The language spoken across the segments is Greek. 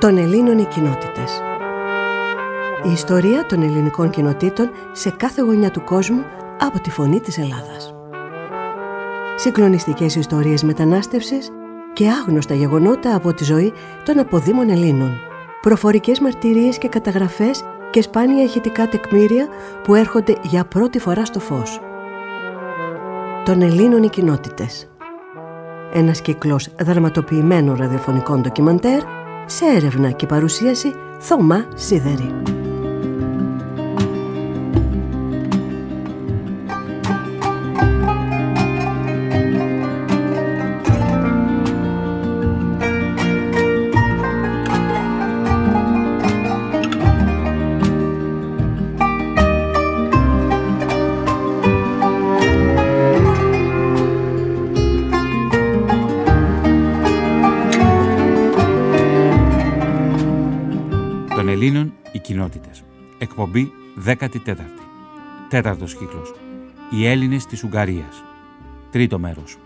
των Ελλήνων οι κοινότητες. Η ιστορία των ελληνικών κοινοτήτων σε κάθε γωνιά του κόσμου από τη φωνή της Ελλάδας. Συγκλονιστικές ιστορίες μετανάστευσης και άγνωστα γεγονότα από τη ζωή των αποδήμων Ελλήνων. Προφορικές μαρτυρίες και καταγραφές και σπάνια ηχητικά τεκμήρια που έρχονται για πρώτη φορά στο φως. Των Ελλήνων οι κοινότητες. Ένας κύκλος δραματοποιημένων ραδιοφωνικών ντοκιμαντέρ σε έρευνα και παρουσίαση Θωμά Σίδερη. 14η. Τέταρτος κύκλος. Οι Έλληνες της Ουγγαρίας. Τρίτο μέρος.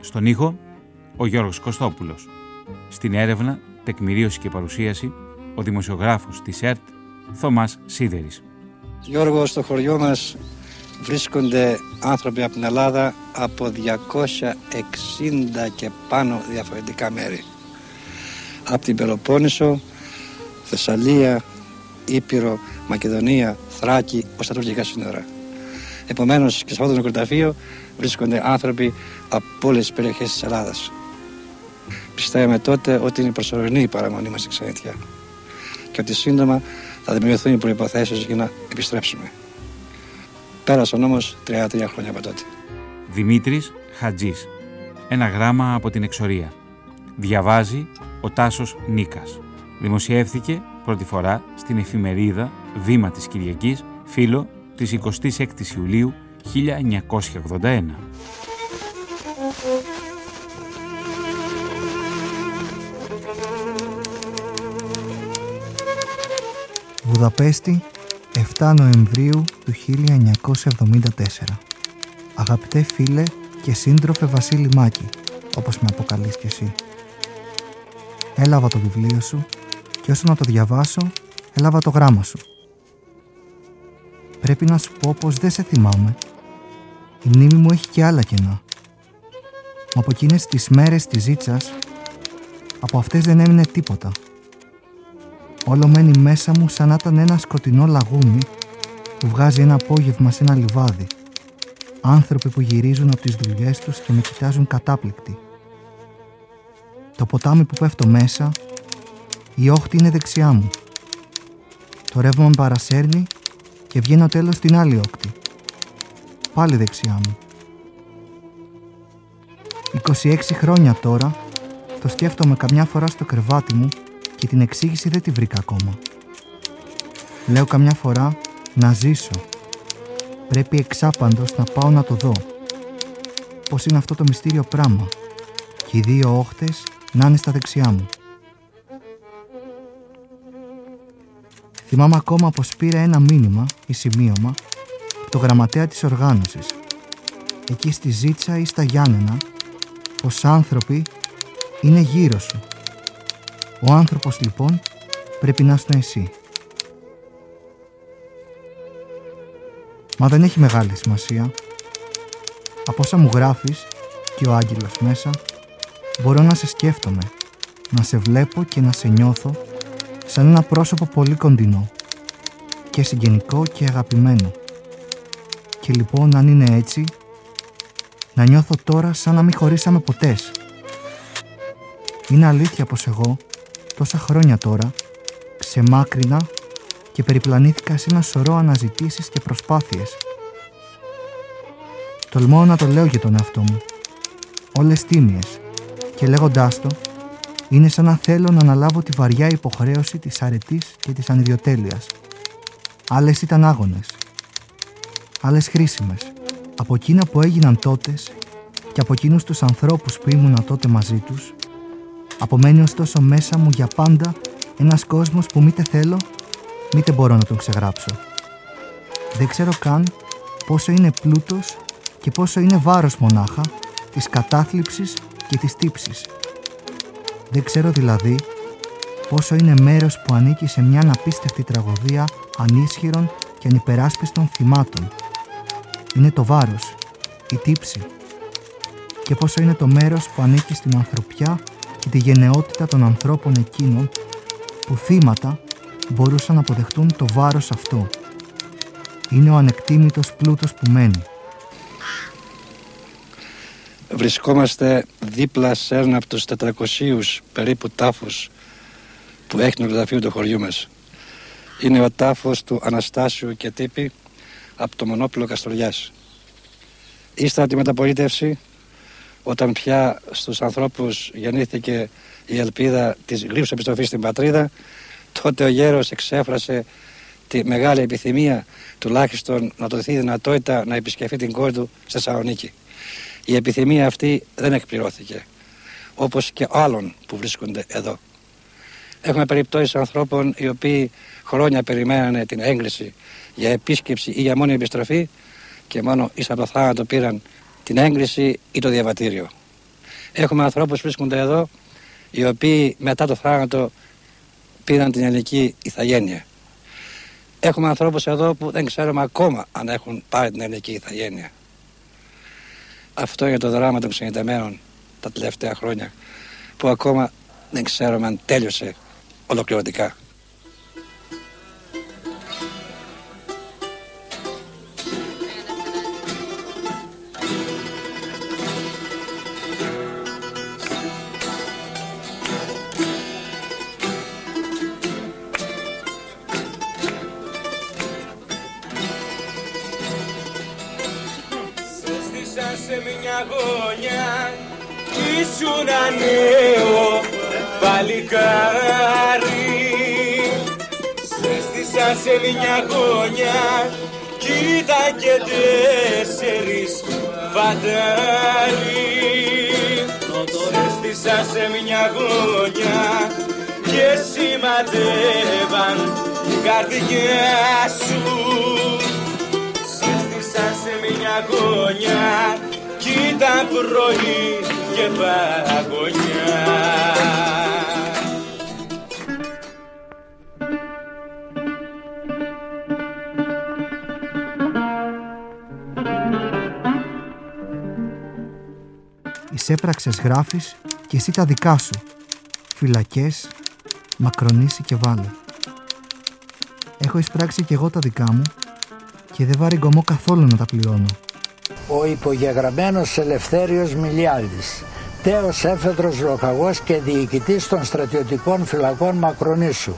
Στον ήχο, ο Γιώργος Κωστόπουλος. Στην έρευνα, τεκμηρίωση και παρουσίαση, ο δημοσιογράφος της ΕΡΤ, Θωμάς Σίδερης. Γιώργο, στο χωριό μας βρίσκονται άνθρωποι από την Ελλάδα από 260 και πάνω διαφορετικά μέρη. Από την Πελοπόννησο, Θεσσαλία, Ήπειρο, Μακεδονία, Θράκη, ως τα τουρκικά σύνορα. Επομένως και σε αυτό το νεκροταφείο βρίσκονται άνθρωποι από όλες τις περιοχές της Ελλάδας. Πιστεύαμε τότε ότι είναι προσωρινή η παραμονή μας στη Ξενιτιά και ότι σύντομα θα δημιουργηθούν οι προποθέσει για να επιστρέψουμε. Πέρασαν όμω 33 χρόνια από τότε. Δημήτρης Χατζής. Ένα γράμμα από την εξορία. Διαβάζει ο Τάσος Νίκας. Δημοσιεύθηκε πρώτη φορά στην εφημερίδα Βήμα της Κυριακής, φίλο της 26ης Ιουλίου 1981. Βουδαπέστη, 7 Νοεμβρίου του 1974. Αγαπητέ φίλε και σύντροφε Βασίλη Μάκη, όπως με αποκαλείς κι εσύ. Έλαβα το βιβλίο σου και όσο να το διαβάσω, έλαβα το γράμμα σου. Πρέπει να σου πω πως δεν σε θυμάμαι. Η μνήμη μου έχει και άλλα κενά. Μα από εκείνες τις μέρες της ζήτσας, από αυτές δεν έμεινε τίποτα. Όλο μένει μέσα μου σαν να ήταν ένα σκοτεινό λαγούμι που βγάζει ένα απόγευμα σε ένα λιβάδι. Άνθρωποι που γυρίζουν από τις δουλειές τους και με κοιτάζουν κατάπληκτοι. Το ποτάμι που πέφτω μέσα η όχθη είναι δεξιά μου. Το ρεύμα με παρασέρνει και βγαίνω τέλος στην άλλη όχθη. Πάλι δεξιά μου. 26 χρόνια τώρα το σκέφτομαι καμιά φορά στο κρεβάτι μου και την εξήγηση δεν τη βρήκα ακόμα. Λέω καμιά φορά να ζήσω. Πρέπει εξάπαντος να πάω να το δω. Πώς είναι αυτό το μυστήριο πράγμα και οι δύο όχτες να είναι στα δεξιά μου. Θυμάμαι ακόμα πως πήρα ένα μήνυμα ή σημείωμα από το γραμματέα της οργάνωσης εκεί στη Ζήτσα ή στα Γιάννενα πως άνθρωποι είναι γύρω σου. Ο άνθρωπος λοιπόν πρέπει να είσαι εσύ. Μα δεν έχει μεγάλη σημασία. Από όσα μου γράφεις και ο άγγελος μέσα μπορώ να σε σκέφτομαι, να σε βλέπω και να σε νιώθω σαν ένα πρόσωπο πολύ κοντινό και συγγενικό και αγαπημένο. Και λοιπόν αν είναι έτσι, να νιώθω τώρα σαν να μην χωρίσαμε ποτές. Είναι αλήθεια πως εγώ, τόσα χρόνια τώρα, ξεμάκρινα και περιπλανήθηκα σε ένα σωρό αναζητήσεις και προσπάθειες. Τολμώ να το λέω για τον εαυτό μου. Όλες τίμιες. Και λέγοντάς το, είναι σαν να θέλω να αναλάβω τη βαριά υποχρέωση της αρετής και της ανιδιοτέλειας. Άλλες ήταν άγονες. Άλλες χρήσιμες. Από εκείνα που έγιναν τότε και από εκείνους τους ανθρώπους που ήμουνα τότε μαζί τους, απομένει ωστόσο μέσα μου για πάντα ένας κόσμος που μήτε θέλω, μήτε μπορώ να τον ξεγράψω. Δεν ξέρω καν πόσο είναι πλούτος και πόσο είναι βάρος μονάχα της κατάθλιψης και της τύψης δεν ξέρω δηλαδή πόσο είναι μέρος που ανήκει σε μια απίστευτη τραγωδία ανίσχυρων και ανυπεράσπιστων θυμάτων. Είναι το βάρος, η τύψη και πόσο είναι το μέρος που ανήκει στην ανθρωπιά και τη γενναιότητα των ανθρώπων εκείνων που θύματα μπορούσαν να αποδεχτούν το βάρος αυτό. Είναι ο ανεκτήμητος πλούτος που μένει. Βρισκόμαστε δίπλα σε ένα από τους 400 περίπου τάφους που έχει το νεκροταφείο του χωριού μας. Είναι ο τάφος του Αναστάσιου και Τύπη από το Μονόπλο Καστοριάς. Ύστερα τη μεταπολίτευση, όταν πια στους ανθρώπους γεννήθηκε η ελπίδα της γρήγορης επιστροφής στην πατρίδα, τότε ο γέρος εξέφρασε τη μεγάλη επιθυμία τουλάχιστον να το δοθεί δυνατότητα να επισκεφθεί την κόρη του στη Θεσσαλονίκη. Η επιθυμία αυτή δεν εκπληρώθηκε, όπως και άλλων που βρίσκονται εδώ. Έχουμε περιπτώσεις ανθρώπων οι οποίοι χρόνια περιμένανε την έγκριση για επίσκεψη ή για μόνη επιστροφή και μόνο ίσα από το θάνατο πήραν την έγκριση ή το διαβατήριο. Έχουμε ανθρώπους που βρίσκονται εδώ οι οποίοι μετά το θάνατο πήραν την ελληνική ηθαγένεια. Έχουμε ανθρώπους εδώ που δεν ξέρουμε ακόμα αν έχουν πάρει την ελληνική ηθαγένεια. Αυτό είναι το δράμα των ξενιτεμένων τα τελευταία χρόνια που ακόμα δεν ξέρουμε αν τέλειωσε ολοκληρωτικά. Νέο παλικάρι. Σε στήσα σε μια γωνιά κοίτα και τέσσερις φαντάρι Σε στήσα σε μια γωνιά και σημαντεύαν καρδιά σου. Σε στήσα σε μια γωνιά κοίτα πρωί και παγωνιά Εισέπραξες γράφεις και εσύ τα δικά σου. Φυλακές, μακρονίσει και βάλε. Έχω εισπράξει και εγώ τα δικά μου και δεν βαριγκωμώ καθόλου να τα πληρώνω. Ο υπογεγραμμένος Ελευθέριος Μιλιάδης, τέος έφεδρος λοχαγός και διοικητής των στρατιωτικών φυλακών Μακρονήσου.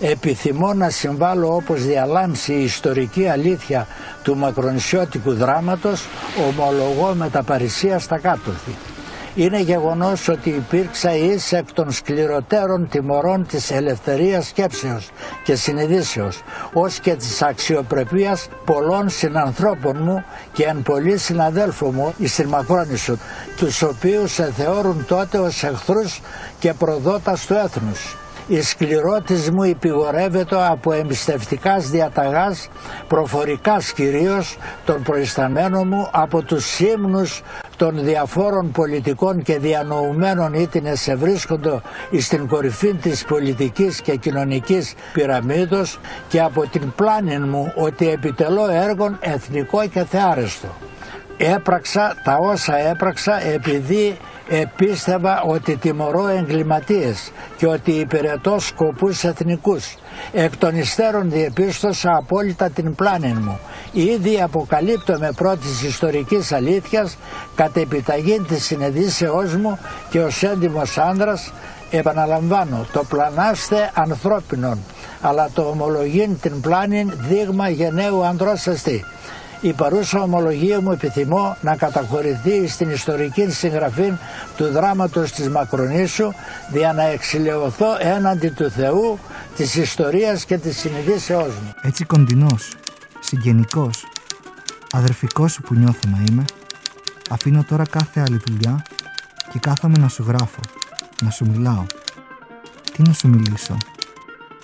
Επιθυμώ να συμβάλλω όπως διαλάμψει η ιστορική αλήθεια του μακρονησιώτικου δράματος, ομολογώ με τα παρησία στα κάτωθη. Είναι γεγονός ότι υπήρξα εις εκ των σκληροτέρων τιμωρών της ελευθερίας σκέψεως και συνειδήσεως, ως και της αξιοπρεπίας πολλών συνανθρώπων μου και εν πολλοί συναδέλφων μου εις την Μακρόνησο, τους οποίους θεώρουν τότε ως εχθρούς και προδότας του έθνους. Η σκληρότης μου υπηγορεύεται από εμπιστευτικάς διαταγάς, προφορικάς κυρίως, των προϊσταμένων μου από τους σύμνους των διαφόρων πολιτικών και διανοουμένων ήτινες σε βρίσκονται στην κορυφή της πολιτικής και κοινωνικής πυραμίδος και από την πλάνη μου ότι επιτελώ έργον εθνικό και θεάρεστο. Έπραξα τα όσα έπραξα επειδή επίστευα ότι τιμωρώ εγκληματίες και ότι υπηρετώ σκοπούς εθνικούς. Εκ των υστέρων διεπίστωσα απόλυτα την πλάνη μου. Ήδη αποκαλύπτω με πρώτης ιστορικής αλήθειας κατ' επιταγή της συνεδίσεώς μου και ως έντιμος άνδρας επαναλαμβάνω το πλανάστε ανθρώπινον αλλά το ομολογήν την πλάνη δείγμα γενναίου ανδρός εστί. Η παρούσα ομολογία μου επιθυμώ να καταχωρηθεί στην ιστορική συγγραφή του δράματος της Μακρονήσου δια να εξηλαιωθώ έναντι του Θεού, της ιστορίας και της συνειδήσεώς μου. Έτσι κοντινός, συγγενικός, αδερφικός σου που νιώθω να είμαι, αφήνω τώρα κάθε άλλη δουλειά και κάθομαι να σου γράφω, να σου μιλάω. Τι να σου μιλήσω;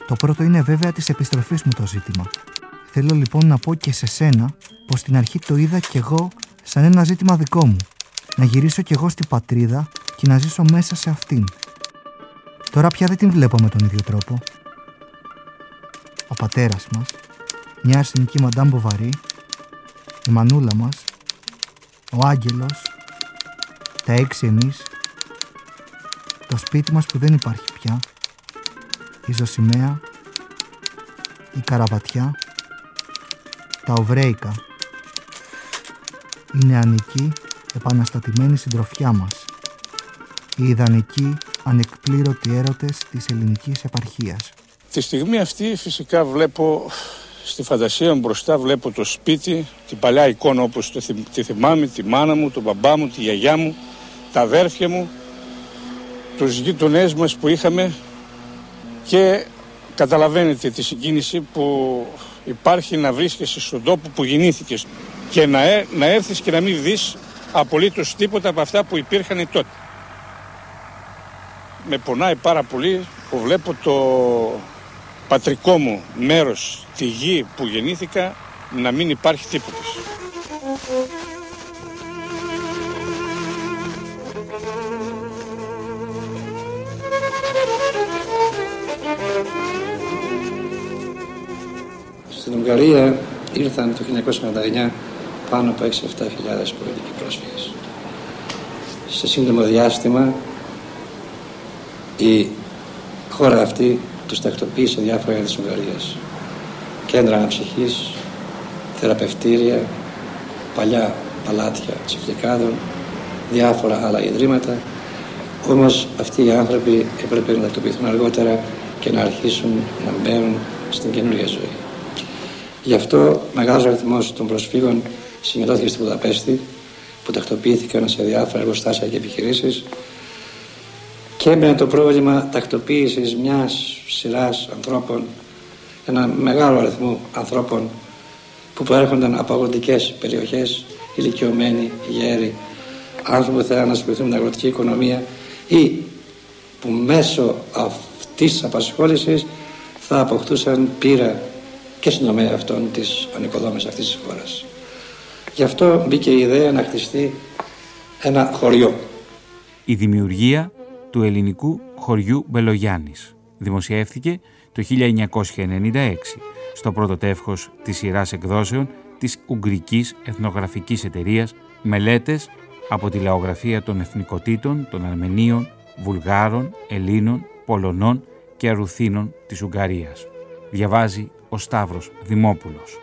Το πρώτο είναι βέβαια της επιστροφής μου το ζήτημα. Θέλω λοιπόν να πω και σε σένα πως στην αρχή το είδα κι εγώ σαν ένα ζήτημα δικό μου. Να γυρίσω κι εγώ στην πατρίδα και να ζήσω μέσα σε αυτήν. Τώρα πια δεν την βλέπω με τον ίδιο τρόπο. Ο πατέρας μας, μια αρσενική μαντάμ Μποβαρή, η μανούλα μας, ο άγγελος, τα έξι εμείς, το σπίτι μας που δεν υπάρχει πια, η ζωσιμαία, η καραβατιά, τα οβρέικα, η νεανική επαναστατημένη συντροφιά μας, οι ιδανικοί ανεκπλήρωτοι έρωτες της ελληνικής επαρχίας. Τη στιγμή αυτή φυσικά βλέπω στη φαντασία μου μπροστά βλέπω το σπίτι, την παλιά εικόνα όπως το, τη θυμάμαι, τη μάνα μου, τον μπαμπά μου, τη γιαγιά μου, τα αδέρφια μου, τους γείτονές μας που είχαμε και καταλαβαίνετε τη συγκίνηση που υπάρχει να βρίσκεσαι στον τόπο που γεννήθηκες και να, ε, να έρθεις και να μην δεις απολύτως τίποτα από αυτά που υπήρχαν τότε. Με πονάει πάρα πολύ που βλέπω το πατρικό μου μέρος, τη γη που γεννήθηκα, να μην υπάρχει τίποτα. Ουγγαρία ήρθαν το 1949 πάνω από 6-7 χιλιάδες πολιτικοί πρόσφυγες. Σε σύντομο διάστημα η χώρα αυτή τους τακτοποίησε διάφορα έδη της Ουγγαρίας. Κέντρα αναψυχής, θεραπευτήρια, παλιά παλάτια τσιφλικάδων, διάφορα άλλα ιδρύματα. Όμως αυτοί οι άνθρωποι έπρεπε να τακτοποιηθούν αργότερα και να αρχίσουν να μπαίνουν στην καινούργια ζωή. Γι' αυτό μεγάλος αριθμός των προσφύγων συγκεντρώθηκε στην Βουδαπέστη που τακτοποιήθηκαν σε διάφορα εργοστάσια και επιχειρήσεις και έμπαινε το πρόβλημα τακτοποίησης μιας σειράς ανθρώπων, ένα μεγάλο αριθμό ανθρώπων που προέρχονταν από αγροτικές περιοχές, ηλικιωμένοι, γέροι, άνθρωποι που θέλουν να ασχοληθούν με την αγροτική οικονομία ή που μέσω αυτής της απασχόλησης θα αποκτούσαν πείρα και στην τομέα αυτών της ανοικοδόμησης αυτής της χώρας. Γι' αυτό μπήκε η ιδέα να χτιστεί ένα χωριό. Η δημιουργία του ελληνικού χωριού Μπελογιάννης δημοσιεύθηκε το 1996 στο πρώτο τεύχος της σειράς εκδόσεων της Ουγγρικής Εθνογραφικής Εταιρείας «Μελέτες από τη λαογραφία των εθνικοτήτων των Αρμενίων, Βουλγάρων, Ελλήνων, Πολωνών και Αρουθίνων της Ουγγαρίας». Διαβάζει ο Σταύρος Δημόπουλος.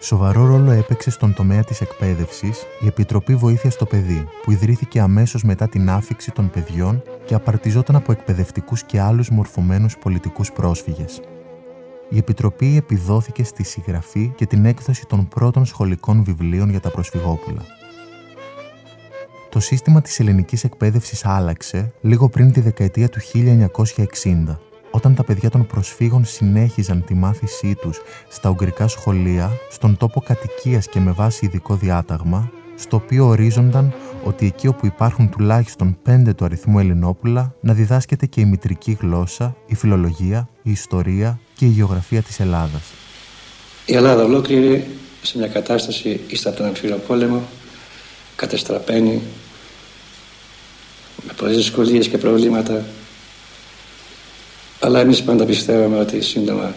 Σοβαρό ρόλο έπαιξε στον τομέα της εκπαίδευσης η Επιτροπή Βοήθειας στο Παιδί, που ιδρύθηκε αμέσως μετά την άφηξη των παιδιών και απαρτιζόταν από εκπαιδευτικούς και άλλους μορφωμένους πολιτικούς πρόσφυγες. Η Επιτροπή επιδόθηκε στη συγγραφή και την έκδοση των πρώτων σχολικών βιβλίων για τα προσφυγόπουλα. Το σύστημα της ελληνικής εκπαίδευσης άλλαξε λίγο πριν τη δεκαετία του 1960 όταν τα παιδιά των προσφύγων συνέχιζαν τη μάθησή τους στα ουγγρικά σχολεία, στον τόπο κατοικίας και με βάση ειδικό διάταγμα, στο οποίο ορίζονταν ότι εκεί όπου υπάρχουν τουλάχιστον πέντε του αριθμού Ελληνόπουλα, να διδάσκεται και η μητρική γλώσσα, η φιλολογία, η ιστορία και η γεωγραφία της Ελλάδας. Η Ελλάδα ολόκληρη σε μια κατάσταση ύστερα από τον αμφιλοπόλεμο, κατεστραπμένη, με πολλές δυσκολίες και προβλήματα, αλλά εμείς πάντα πιστεύαμε ότι σύντομα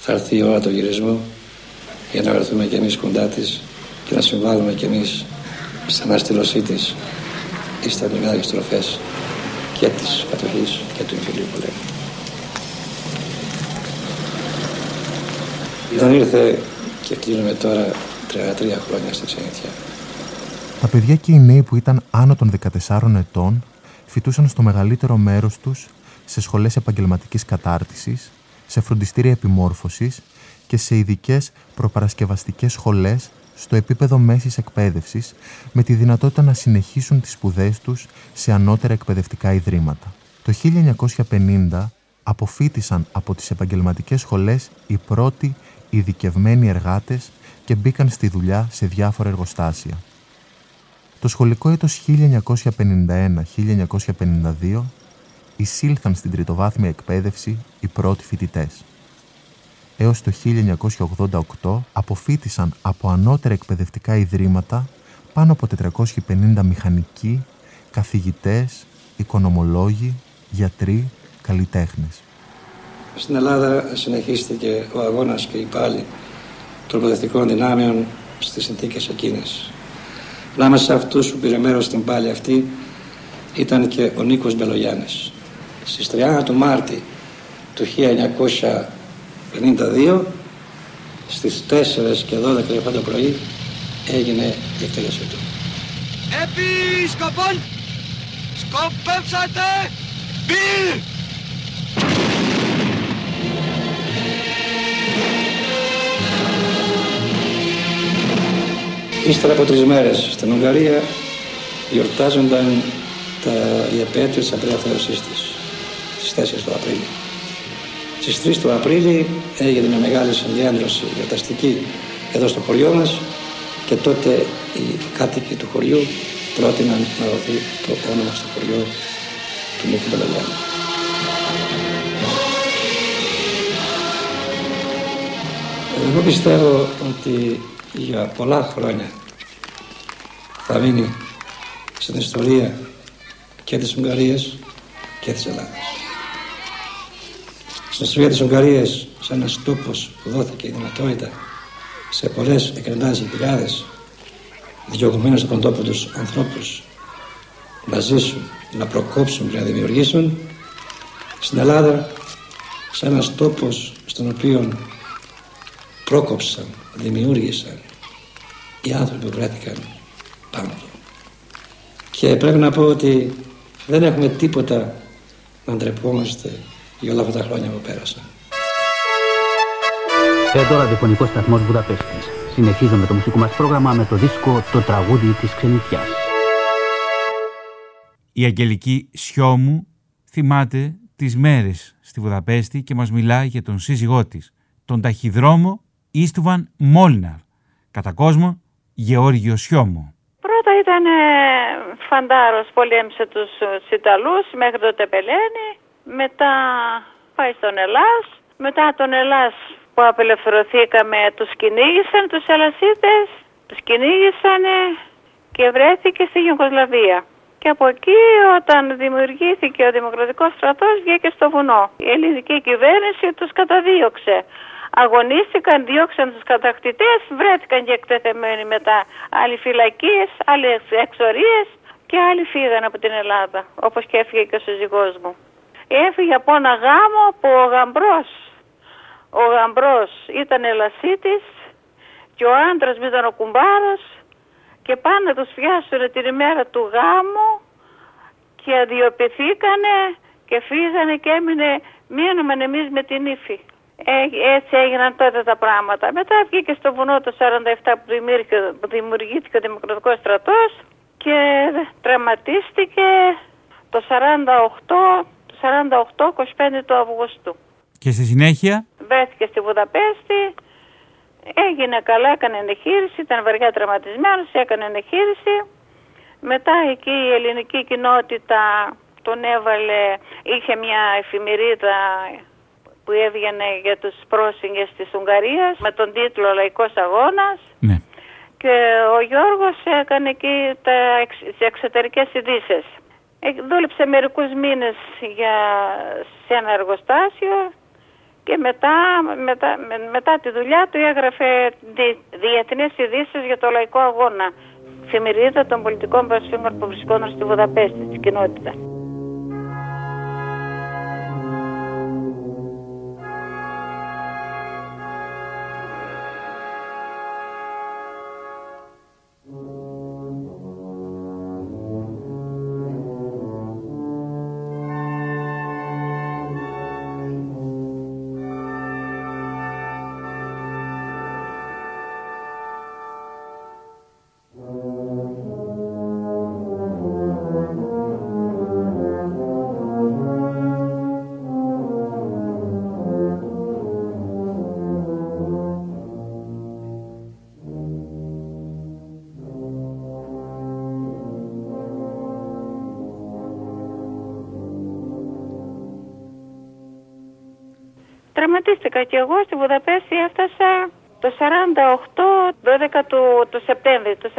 θα έρθει η ώρα του γυρισμού για να βρεθούμε κι εμείς κοντά της και να συμβάλλουμε κι εμείς στην αναστηλωσή της ή στα μεγάλες στροφές και της κατοχής και του εμφυλίου πολέμου. Δεν ήρθε και κλείνουμε τώρα 33 χρόνια στη ξενιτιά. Τα παιδιά και οι νέοι που ήταν άνω των 14 ετών φοιτούσαν στο μεγαλύτερο μέρος τους σε σχολές επαγγελματικής κατάρτισης, σε φροντιστήρια επιμόρφωσης και σε ειδικές προπαρασκευαστικές σχολές στο επίπεδο μέσης εκπαίδευσης με τη δυνατότητα να συνεχίσουν τις σπουδές τους σε ανώτερα εκπαιδευτικά ιδρύματα. Το 1950 αποφύτησαν από τις επαγγελματικές σχολές οι πρώτοι ειδικευμένοι εργάτες και μπήκαν στη δουλειά σε διάφορα εργοστάσια. Το σχολικό έτος 1951-1952 εισήλθαν στην τριτοβάθμια εκπαίδευση οι πρώτοι φοιτητές. Έως το 1988 αποφύτησαν από ανώτερα εκπαιδευτικά ιδρύματα πάνω από 450 μηχανικοί, καθηγητές, οικονομολόγοι, γιατροί, καλλιτέχνες. Στην Ελλάδα συνεχίστηκε ο αγώνας και η πάλι των προοδευτικών δυνάμεων στις συνθήκες εκείνες. Ανάμεσα σε αυτούς που πήρε μέρος στην πάλη αυτή ήταν και ο Νίκος Μπελογιάννης. Στις 30 του Μάρτη του 1952 στις 4 και 12 το πρωί έγινε η εκτέλεση του. Επίσκοπον, σκοπεύσατε, μπει! Ύστερα από τρεις μέρες στην Ουγγαρία γιορτάζονταν τα, η επέτειος της απελευθέρωσής της στις 4 του Απρίλη. Στις 3 του Απρίλη έγινε μια μεγάλη συγκέντρωση γιορταστική εδώ στο χωριό μας και τότε οι κάτοικοι του χωριού πρότειναν να δοθεί το όνομα στο χωριό του Νίκου Μπελογιάννη. Εγώ πιστεύω ότι για πολλά χρόνια θα μείνει στην ιστορία και της Ουγγαρίας και της Ελλάδας. Στην ιστορία της Ουγγαρίας, σαν ένας τόπος που δόθηκε η δυνατότητα σε πολλές εκρεντάσεις χιλιάδες διωγμένους από τον τόπο τους ανθρώπους να ζήσουν, να προκόψουν και να δημιουργήσουν στην Ελλάδα σαν ένας τόπος στον οποίο πρόκοψαν, δημιούργησαν οι άνθρωποι που βρέθηκαν πάνω του. Και πρέπει να πω ότι δεν έχουμε τίποτα να ντρεπόμαστε για όλα αυτά τα χρόνια που πέρασαν. Εδώ ραδιοφωνικό σταθμός Βουδαπέστης. Συνεχίζουμε το μουσικό μας πρόγραμμα με το δίσκο Το τραγούδι της ξενιτιάς. Η Αγγελική Σιώμου θυμάται τις μέρες στη Βουδαπέστη και μας μιλάει για τον σύζυγό της, τον ταχυδρόμο Ιστουβαν Μόλναρ, κατά κόσμο Γεώργιο Σιώμου. Πρώτα ήταν ε, φαντάρος, πολέμησε τους Ιταλούς μέχρι το Τεπελένη, μετά πάει στον Ελλάς, μετά τον Ελλάς που απελευθερωθήκαμε τους κυνήγησαν τους Ελλασίτες, τους κυνήγησαν και βρέθηκε στη Γιουγκοσλαβία. Και από εκεί όταν δημιουργήθηκε ο Δημοκρατικός Στρατός βγήκε στο βουνό. Η ελληνική κυβέρνηση τους καταδίωξε. Αγωνίστηκαν, διώξαν τους κατακτητές, βρέθηκαν και εκτεθειμένοι μετά. Άλλοι φυλακίες, άλλοι εξορίες και άλλοι φύγαν από την Ελλάδα, όπως και έφυγε και ο σύζυγός μου. Έφυγε από ένα γάμο που ο γαμπρός, ο γαμπρός ήταν ελασίτης και ο άντρας μου ήταν ο κουμπάρος και πάνε να τους πιάσουν την ημέρα του γάμου και αδειοποιηθήκανε και φύγανε και έμεινε μείνουμε εμείς με την ύφη. Ε, έτσι έγιναν τότε τα πράγματα. Μετά βγήκε στο βουνό το 47 που δημιουργήθηκε, που δημιουργήθηκε ο Δημοκρατικός Στρατός και τραυματίστηκε το 48, 48 25 του Αυγούστου. Και στη συνέχεια; Βρέθηκε στη Βουδαπέστη, έγινε καλά, έκανε εγχείρηση, ήταν βαριά τραυματισμένος, έκανε εγχείρηση. Μετά εκεί η ελληνική κοινότητα τον έβαλε, είχε μια εφημερίδα που έβγαινε για τους πρόσφυγες της Ουγγαρίας με τον τίτλο «Λαϊκός Αγώνας». Ναι. Και ο Γιώργος έκανε εκεί τα, τις εξωτερικές ειδήσεις. Ε, δούλεψε μερικούς μήνες για, σε ένα εργοστάσιο και μετά, μετά, μετά τη δουλειά του έγραφε δι, διεθνείς ειδήσεις για το λαϊκό αγώνα. Εφημερίδα των πολιτικών προσφύγων που βρισκόταν στη Βουδαπέστη, της κοινότητας. Τραυματίστηκα και εγώ στη Βουδαπέστη έφτασα το 48, 12 του, το Σεπτέμβρη, το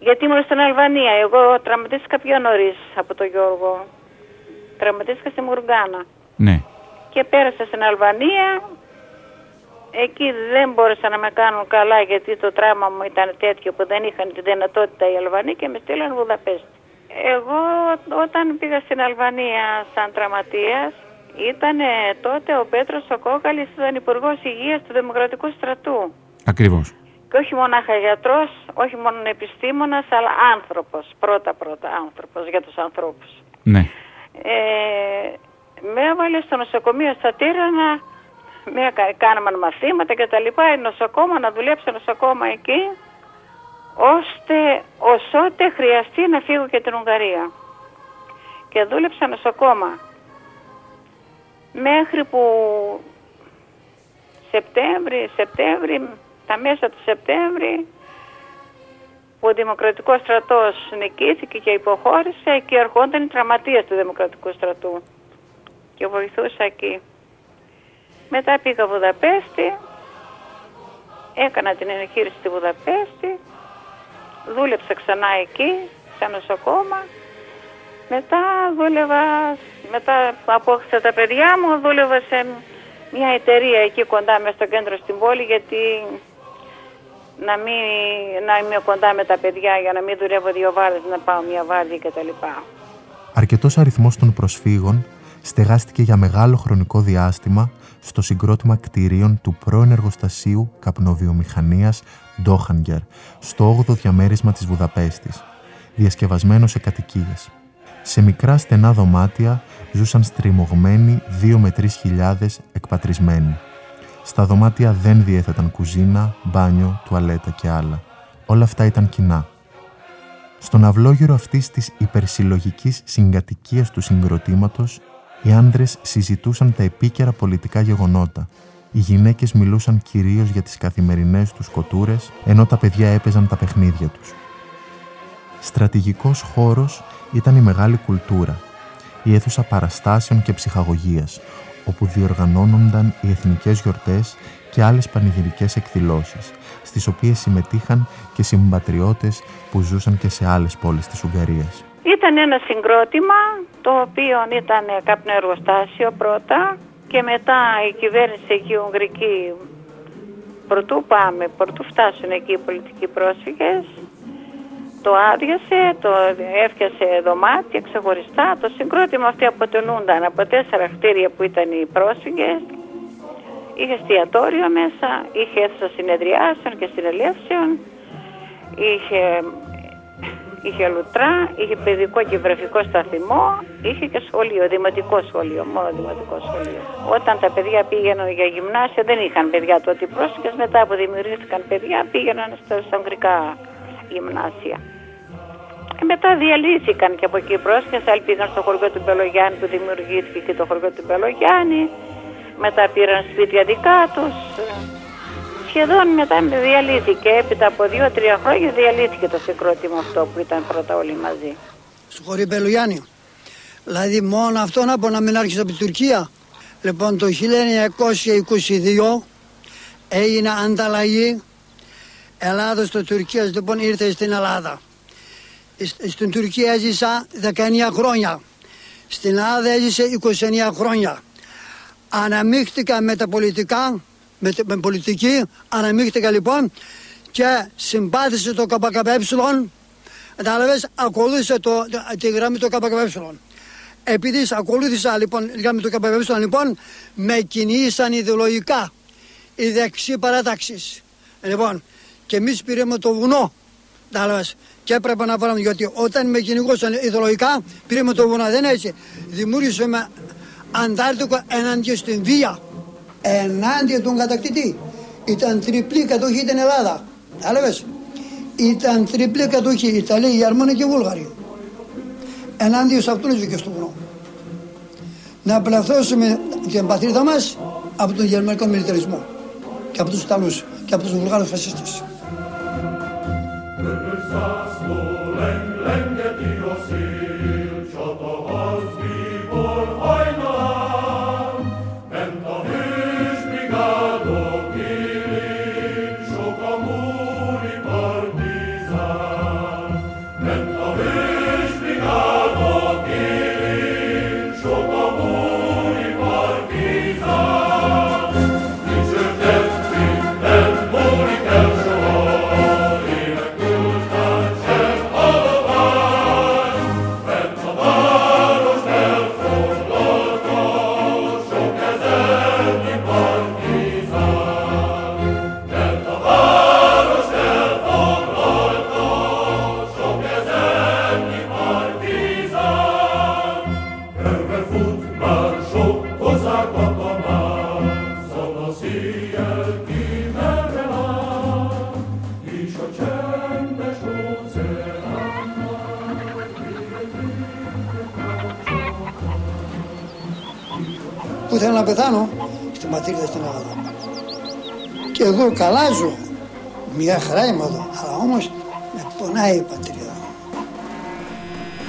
Γιατί ήμουν στην Αλβανία. Εγώ τραυματίστηκα πιο νωρίς από τον Γιώργο. Τραυματίστηκα στη Μουργκάνα. Ναι. Και πέρασα στην Αλβανία. Εκεί δεν μπόρεσα να με κάνουν καλά γιατί το τράμα μου ήταν τέτοιο που δεν είχαν τη δυνατότητα οι Αλβανοί και με στείλαν Βουδαπέστη. Εγώ όταν πήγα στην Αλβανία σαν τραυματίας ήταν τότε ο Πέτρος ο Κόκαλης ήταν υπουργός Υγείας του Δημοκρατικού Στρατού. Ακριβώς. Και όχι μονάχα γιατρός, όχι μόνο επιστήμονας, αλλά άνθρωπος. Πρώτα-πρώτα άνθρωπος για τους ανθρώπους. Ναι. Ε, με έβαλε στο νοσοκομείο στα Τύρανα, με κάναμε μαθήματα και τα λοιπά, νοσοκόμα, να δουλέψω νοσοκόμα εκεί, ώστε οσότε χρειαστεί να φύγω και την Ουγγαρία. Και δούλεψα νοσοκόμα. Μέχρι που Σεπτέμβρη, Σεπτέμβρη, τα μέσα του Σεπτέμβρη, που ο Δημοκρατικός στρατός νικήθηκε και υποχώρησε και ερχόταν οι τραυματίες του Δημοκρατικού στρατού και βοηθούσα εκεί. Μετά πήγα Βουδαπέστη, έκανα την εγχείρηση στη Βουδαπέστη, δούλεψα ξανά εκεί, σε νοσοκόμα. Μετά δούλευα, μετά απόκτησα τα παιδιά μου, δούλευα σε μια εταιρεία εκεί κοντά μέσα στο κέντρο στην πόλη γιατί να, μην, να είμαι κοντά με τα παιδιά για να μην δουλεύω δύο βάρδιες, να πάω μια βάρδια κτλ. Αρκετός αριθμός των προσφύγων στεγάστηκε για μεγάλο χρονικό διάστημα στο συγκρότημα κτηρίων του πρώην εργοστασίου καπνοβιομηχανίας Ντόχανγκερ, στο 8ο διαμέρισμα της Βουδαπέστης, διασκευασμένο σε κατοικίες. Σε μικρά στενά δωμάτια ζούσαν στριμωγμένοι 2 με 3 χιλιάδες εκπατρισμένοι. Στα δωμάτια δεν διέθεταν κουζίνα, μπάνιο, τουαλέτα και άλλα. Όλα αυτά ήταν κοινά. Στον αυλόγυρο αυτής της υπερσυλλογικής συγκατοικίας του συγκροτήματος, οι άνδρες συζητούσαν τα επίκαιρα πολιτικά γεγονότα. Οι γυναίκες μιλούσαν κυρίως για τις καθημερινές τους κοτούρες, ενώ τα παιδιά έπαιζαν τα παιχνίδια τους. Στρατηγικός χώρος ήταν η μεγάλη κουλτούρα, η αίθουσα παραστάσεων και ψυχαγωγίας, όπου διοργανώνονταν οι εθνικές γιορτές και άλλες πανηγυρικές εκδηλώσεις, στις οποίες συμμετείχαν και συμπατριώτες που ζούσαν και σε άλλες πόλεις της Ουγγαρίας. Ήταν ένα συγκρότημα το οποίο ήταν κάποιο εργοστάσιο πρώτα και μετά η κυβέρνηση εκεί η Ουγγρική πρωτού πάμε, πρωτού φτάσουν εκεί οι πολιτικοί πρόσφυγες το άδειασε, το έφτιασε δωμάτια ξεχωριστά. Το συγκρότημα αυτό αποτελούνταν από τέσσερα κτίρια που ήταν οι πρόσφυγες. Είχε εστιατόριο μέσα, είχε αίθουσα συνεδριάσεων και συνελεύσεων, είχε, είχε λουτρά, είχε παιδικό και βρεφικό σταθμό, είχε και σχολείο, δημοτικό σχολείο, μόνο δημοτικό σχολείο. Όταν τα παιδιά πήγαιναν για γυμνάσια, δεν είχαν παιδιά τότε οι πρόσφυγες, μετά που δημιουργήθηκαν παιδιά πήγαιναν στα αγγρικά γυμνάσια. Και μετά διαλύθηκαν και από εκεί οι πρόσφυγες, άλλοι πήγαν στο χωριό του Μπελογιάννη που δημιουργήθηκε και το χωριό του Μπελογιάννη. Μετά πήραν σπίτια δικά τους. Σχεδόν μετά διαλύθηκε. Έπειτα από δύο-τρία χρόνια διαλύθηκε το συγκρότημα αυτό που ήταν πρώτα όλοι μαζί. Στο χωριό Μπελογιάννη. Δηλαδή μόνο αυτό να πω να μην άρχισε από την Τουρκία. Λοιπόν το 1922 έγινε ανταλλαγή Ελλάδος το Τουρκίας λοιπόν ήρθε στην Ελλάδα. Στην Τουρκία έζησα 19 χρόνια. Στην Ελλάδα έζησε 29 χρόνια. Αναμίχθηκα με τα πολιτικά, με, με πολιτική, αναμίχθηκα λοιπόν και συμπάθησε το ΚΚΕ, κατάλαβες, ακολούθησε το, τη γραμμή του ΚΚΕ. Επειδή ακολούθησα λοιπόν τη γραμμή του ΚΚΕ, λοιπόν, με κινήσαν ιδεολογικά οι δεξιοί παράταξεις. Λοιπόν, και εμείς πήραμε το βουνό. Και έπρεπε να βάλουμε γιατί όταν με κυνηγούσαν ιδεολογικά πήραμε το βουνό. Δεν έτσι. Δημιούργησαμε αντάρτικο ενάντια στην βία. Ενάντια τον κατακτητή. Ήταν τριπλή κατοχή την Ελλάδα. Κατάλαβε. Ήταν τριπλή κατοχή Ιταλία, Γερμανία και Βούλγαροι. Ενάντια σε αυτούς και στο βουνό. Να απελευθερώσουμε την πατρίδα μας από τον γερμανικό μιλιταρισμό και από τους Ιταλούς και από τους Βουλγάρους φασίστες. Πού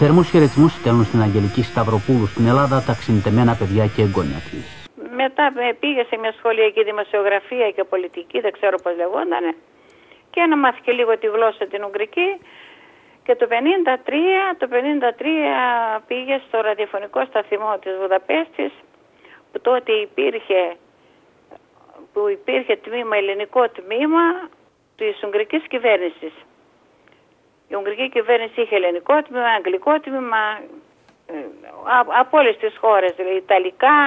Θερμού χαιρετισμού στέλνουν στην Αγγελική Σταυροπούλου στην Ελλάδα τα ξυνητεμένα παιδιά και εγγόνια της. Μετά πήγε σε μια σχολιακή δημοσιογραφία και πολιτική, δεν ξέρω πώς λεγόταν, και να μάθει και λίγο τη γλώσσα την Ουγγρική. Και το 53, το 53 πήγε στο ραδιοφωνικό σταθμό της Βουδαπέστης που τότε υπήρχε, που υπήρχε τμήμα, ελληνικό τμήμα της Ουγγρικής κυβέρνησης. Η Ουγγρική κυβέρνηση είχε ελληνικό τμήμα, αγγλικό τμήμα, ε, από όλες τις χώρες, δηλαδή Ιταλικά,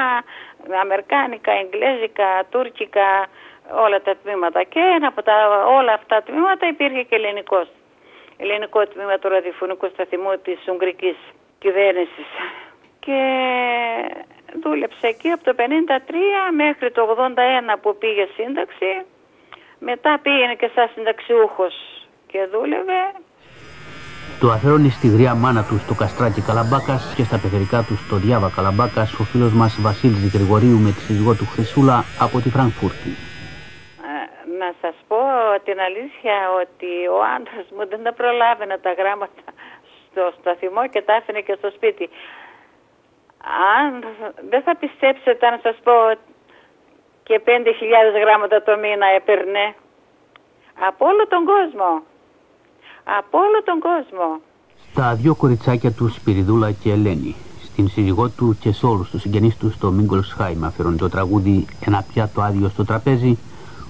Αμερικάνικα, Εγγλέζικα, Τούρκικα, όλα τα τμήματα. Και ένα από τα, όλα αυτά τα τμήματα υπήρχε και ελληνικός. Ελληνικό τμήμα του ραδιοφωνικού σταθμού της Ουγγρικής κυβέρνησης. Και δούλεψε εκεί από το 53 μέχρι το 81 που πήγε σύνταξη. Μετά πήγαινε και σαν συνταξιούχος και δούλευε το αφαιρώνει στη γριά μάνα του στο καστράκι Καλαμπάκας και στα πεθερικά του στο Διάβα Καλαμπάκας ο φίλος μας Βασίλης Γρηγορίου με τη σύζυγό του Χρυσούλα από τη Φραγκφούρτη. Ε, να σας πω την αλήθεια ότι ο άντρας μου δεν τα προλάβαινε τα γράμματα στο σταθμό και τα άφηνε και στο σπίτι. Αν δεν θα πιστέψετε αν σας πω και 5.000 γράμματα το μήνα έπαιρνε από όλο τον κόσμο από όλο τον κόσμο. Τα δύο κοριτσάκια του Σπυριδούλα και Ελένη, στην σύζυγό του και σε όλους τους συγγενείς τους στο Μίγκολσχάιμ αφιερώνει το τραγούδι «Ένα πιάτο άδειο στο τραπέζι»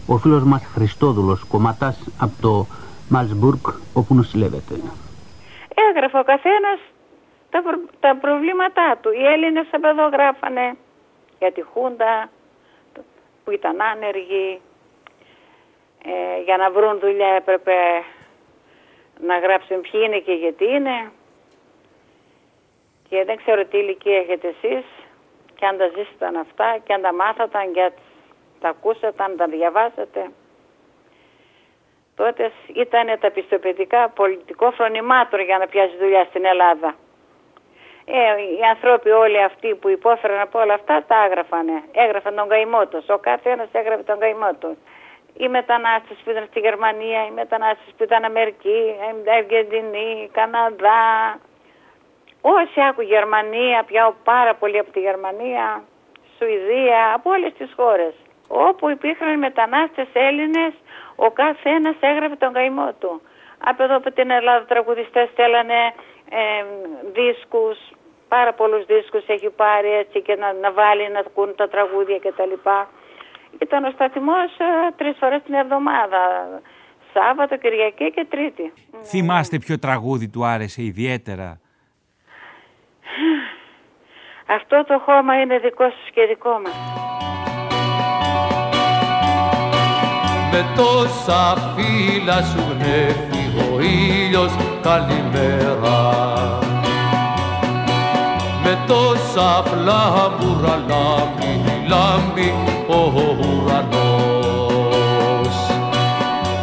ο φίλος μας Χριστόδουλος Κομματάς από το Μαλσμπουργκ όπου νοσηλεύεται. Έγραφε ο καθένας τα, τα προβλήματά του. Οι Έλληνες από εδώ γράφανε για τη Χούντα που ήταν άνεργοι, ε, για να βρουν δουλειά έπρεπε να γράψουν ποιοι είναι και γιατί είναι. Και δεν ξέρω τι ηλικία έχετε εσείς και αν τα ζήσατε αυτά και αν τα μάθατε και αν τα ακούσατε, αν τα διαβάσατε. Τότε ήταν τα πιστοποιητικά πολιτικό φρονημάτων για να πιάσει δουλειά στην Ελλάδα. Ε, οι άνθρωποι όλοι αυτοί που υπόφεραν από όλα αυτά τα έγραφανε. Έγραφαν τον καημό του. Ο κάθε ένας έγραφε τον καημό του οι μετανάστες που ήταν στη Γερμανία, οι μετανάστες που ήταν Αμερική, Αργεντινή, Καναδά. Όσοι άκου Γερμανία, πιάω πάρα πολύ από τη Γερμανία, Σουηδία, από όλες τις χώρες. Όπου υπήρχαν μετανάστες Έλληνες, ο κάθε ένας έγραφε τον καημό του. Από εδώ από την Ελλάδα τραγουδιστές στέλνανε ε, δίσκους, πάρα πολλούς δίσκους έχει πάρει έτσι και να, να βάλει να ακούν τα τραγούδια κτλ. Ήταν ο σταθμός ε, τρεις φορές την εβδομάδα. Σάββατο, Κυριακή και Τρίτη. Θυμάστε ποιο τραγούδι του άρεσε ιδιαίτερα; Αυτό το χώμα είναι δικό σας και δικό μας. Με τόσα φύλλα σου γνέφει ο ήλιος καλημέρα Με τόσα φλάμπουρα λάμπει λάμπει ο ουρανός.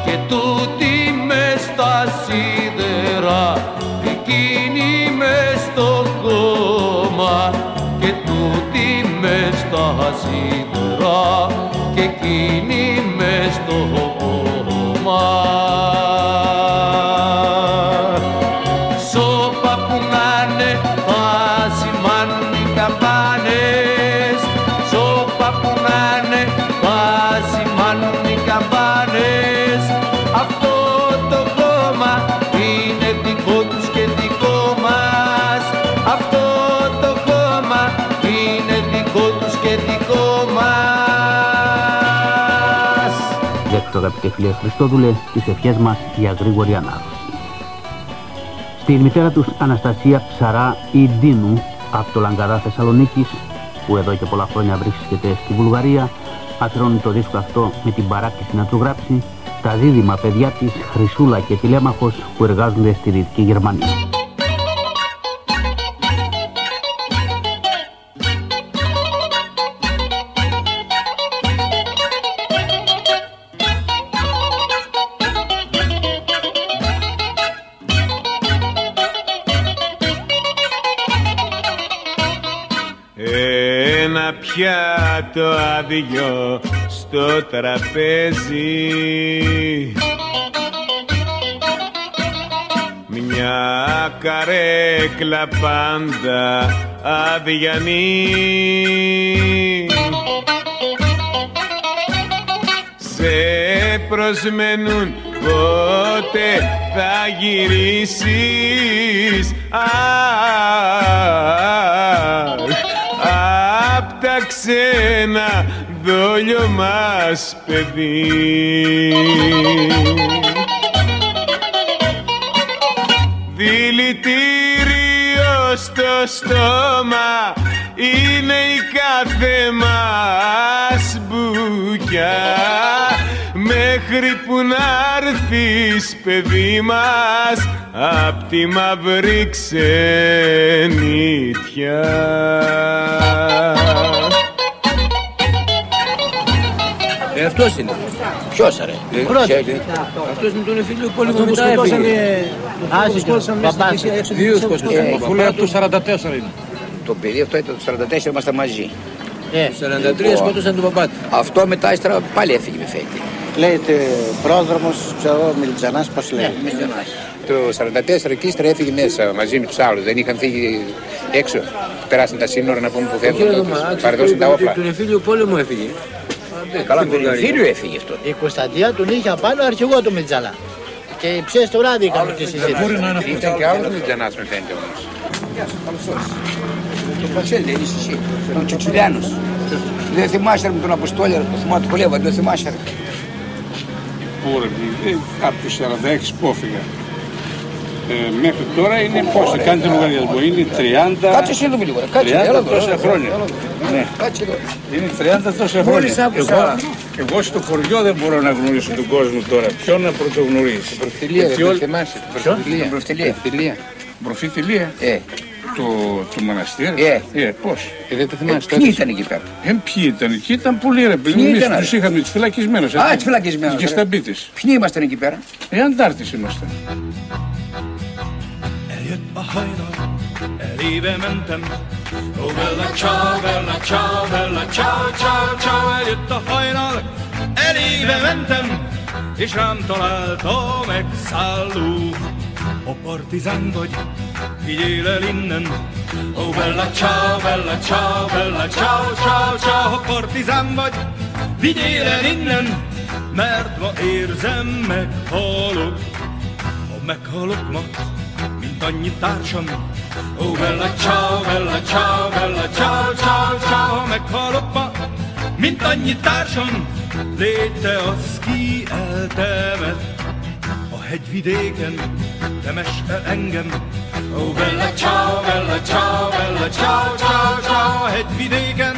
Και τούτη μες στα σίδερα εκείνη μες στο κόμμα και τούτη μες στα σίδερα και εκείνη μες στο κόμμα αγαπητέ φίλες Χριστόδουλες, τις ευχές μας για γρήγορη ανάρρωση. Στη μητέρα τους Αναστασία Ψαρά ή Ντίνου από το Λαγκαδά Θεσσαλονίκης, που εδώ και πολλά χρόνια βρίσκεται στη Βουλγαρία, αφιερώνει το δίσκο αυτό με την παράκληση να του γράψει τα δίδυμα παιδιά της Χρυσούλα και Τηλέμαχος που εργάζονται στη Δυτική Γερμανία. Πια το άδειο στο τραπέζι. Μια καρέκλα πάντα αδιανή Σε προσμένουν πότε θα γυρίσεις. Αχ, απ' τα ξένα δόλιο μας παιδί. Δηλητήριο στο στόμα είναι η κάθε μας μπουκιά. Μέχρι που να έρθεις παιδί μας απ' τη μαύρη ξενιτιά. Ε, αυτός είναι. Ποιος ρε; Ε, ξέρει. Αυτός με τον εφήλιο πολύ μου μετά έφυγε. Άσυ και παπάς. Δύο σκοτώσαν. Αφού λέει από το 44 είναι. Το παιδί αυτό ήταν το 44, ήμασταν μαζί. Ε, 43 σκότωσαν τον παπά του. Αυτό μετά ύστερα πάλι έφυγε με φέτη. Λέγεται πρόδρομος, ξέρω, Μιλτζανάς, πώς λέει. Το 44 εκεί ύστερα έφυγε μέσα μαζί με τους άλλους. Δεν είχαν φύγει έξω. Περάσαν τα σύνορα να πούμε που θέλουν. Παραδώσαν τα όπλα. Τον εφήλιο πόλεμο έφυγε. Καλά, τον εμφύλιο έφυγε αυτό. Η Κωνσταντία τον είχε απάνω αρχηγό του Μιλτζανά. Και οι ψες το βράδυ είχαμε τη συζήτηση. Μπορεί να είναι αυτό. Ήταν και άλλος Μιλτζανάς με φαίνεται όμως. Το Πασέλ δεν είσαι εσύ. Ο Τσουτσουλιάνος. Δεν θυμάσαι με τον Αποστόλια, το θυμάμαι του Χολέβα, δεν θυμάσαι. Πού ρε, ε, από τους 46 που έφυγα. Ε, μέχρι τώρα είναι πόσο, κάντε λογαριασμό, είναι 30... Κάτσε εσύ εδώ λίγο, ρε, 30 κάτσε, έλα εδώ, τόσα έλα εδώ, χρόνια. έλα εδώ. Ναι. Κάτσε εδώ. Είναι 30 τόσα Μόλις χρόνια. άκουσα. Εγώ, εγώ στο χωριό δεν μπορώ να γνωρίσω τον κόσμο τώρα. Ποιον να πρωτογνωρίσει; Προφιλία, Γιατί δεν όλοι- θυμάσαι. Ποιον; Προφιλία. Προφιλία. Προφιλία. Προφητηλία. Ε. Το, το μοναστήρι. Ε. Ε, πώς; Ε, δεν το θυμάσαι. Ε, Ποιοι τότε. ήταν εκεί πέρα; Ε, ποιοι ήταν εκεί, ήταν πολλοί ρε παιδί. Ποιοι Εμείς ήταν, τους ρε; είχαμε τους φυλακισμένους. Α, τους φυλακισμένους, Και ρε. στα μπίτης. Ποιοι ήμασταν εκεί πέρα; Ε, αντάρτης ήμασταν. Eljött a hajnal, elébe mentem. Ó, bella ciao, bella ciao, bella ciao, ciao, ciao. Eljött a hajnal, elébe mentem, és rám talált a megszálló. A partizán vagy, vigyél el innen. Ó, bella ciao, bella ciao, bella ciao, ciao, ciao. Ha partizán vagy, vigyél el innen, mert ma érzem, meghalok. Ha meghalok ma, mint annyi társam. Ó, bella ciao, bella ciao, bella ciao, ciao, ciao, ha meghalok ma, mint annyi társam. Légy te az, ki eltemet hegyvidéken, temess el engem. Ó, bella ciao, bella ciao, bella ciao, ciao, ciao, a hegyvidéken,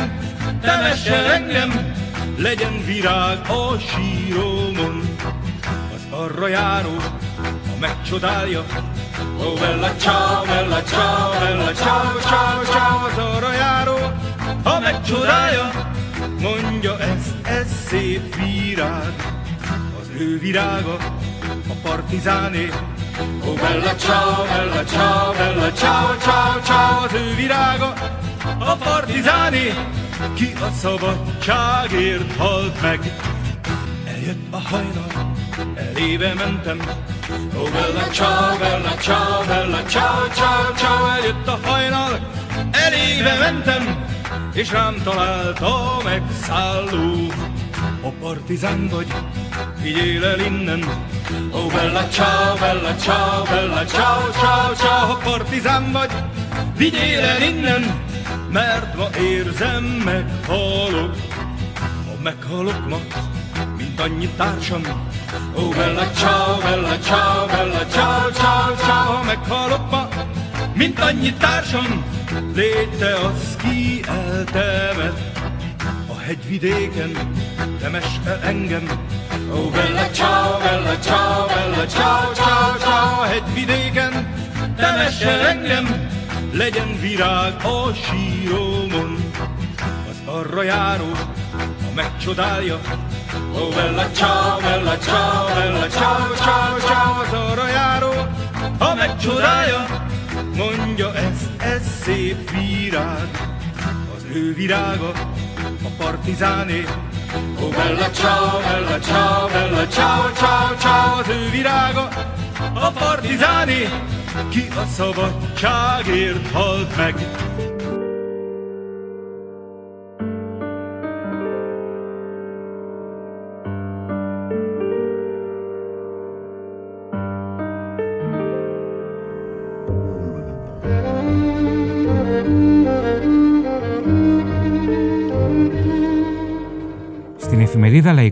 temess el engem. Legyen virág a síromon, az arra járó, ha megcsodálja. Ó, bella ciao, bella ciao, bella ciao, ciao, ciao, az arra járó, ha megcsodálja. Mondja ezt, ez szép virág, az ő virága, a partizáné. Ó, bella ciao, bella ciao, bella ciao, ciao, ciao, az ő virága, a partizáné, ki a szabadságért halt meg. Eljött a hajnal, elébe mentem. Ó, bella ciao, bella ciao, bella ciao, ciao, ciao, eljött a hajnal, elébe mentem, és rám talált megszálló. A partizán vagy, vigyél el innen. Ó, bella ciao, bella ciao, bella ciao, ciao, ciao, ha partizán vagy, vigyél el innen, mert ma érzem, meghalok. Ha meghalok ma, mint annyi társam. Ó, bella ciao, bella ciao, bella ciao, ciao, ciao, ha meghalok ma, mint annyi társam. Légy te az, ki eltemet hegyvidéken, temess el engem. Ó, bella ciao, bella ciao, bella ciao, ciao, ciao, a hegyvidéken, temess el engem. Legyen virág a síromon, az arra járó, ha megcsodálja. Ó, bella ciao, bella ciao, bella ciao, ciao, ciao, az arra járó, ha megcsodálja. Mondja ezt, ez szép virág, az ő virága, oh partigiani. Oh bella ciao, bella ciao, bella ciao, ciao, ciao, su virago, oh partigiani. Ki a szabadságért halt meg,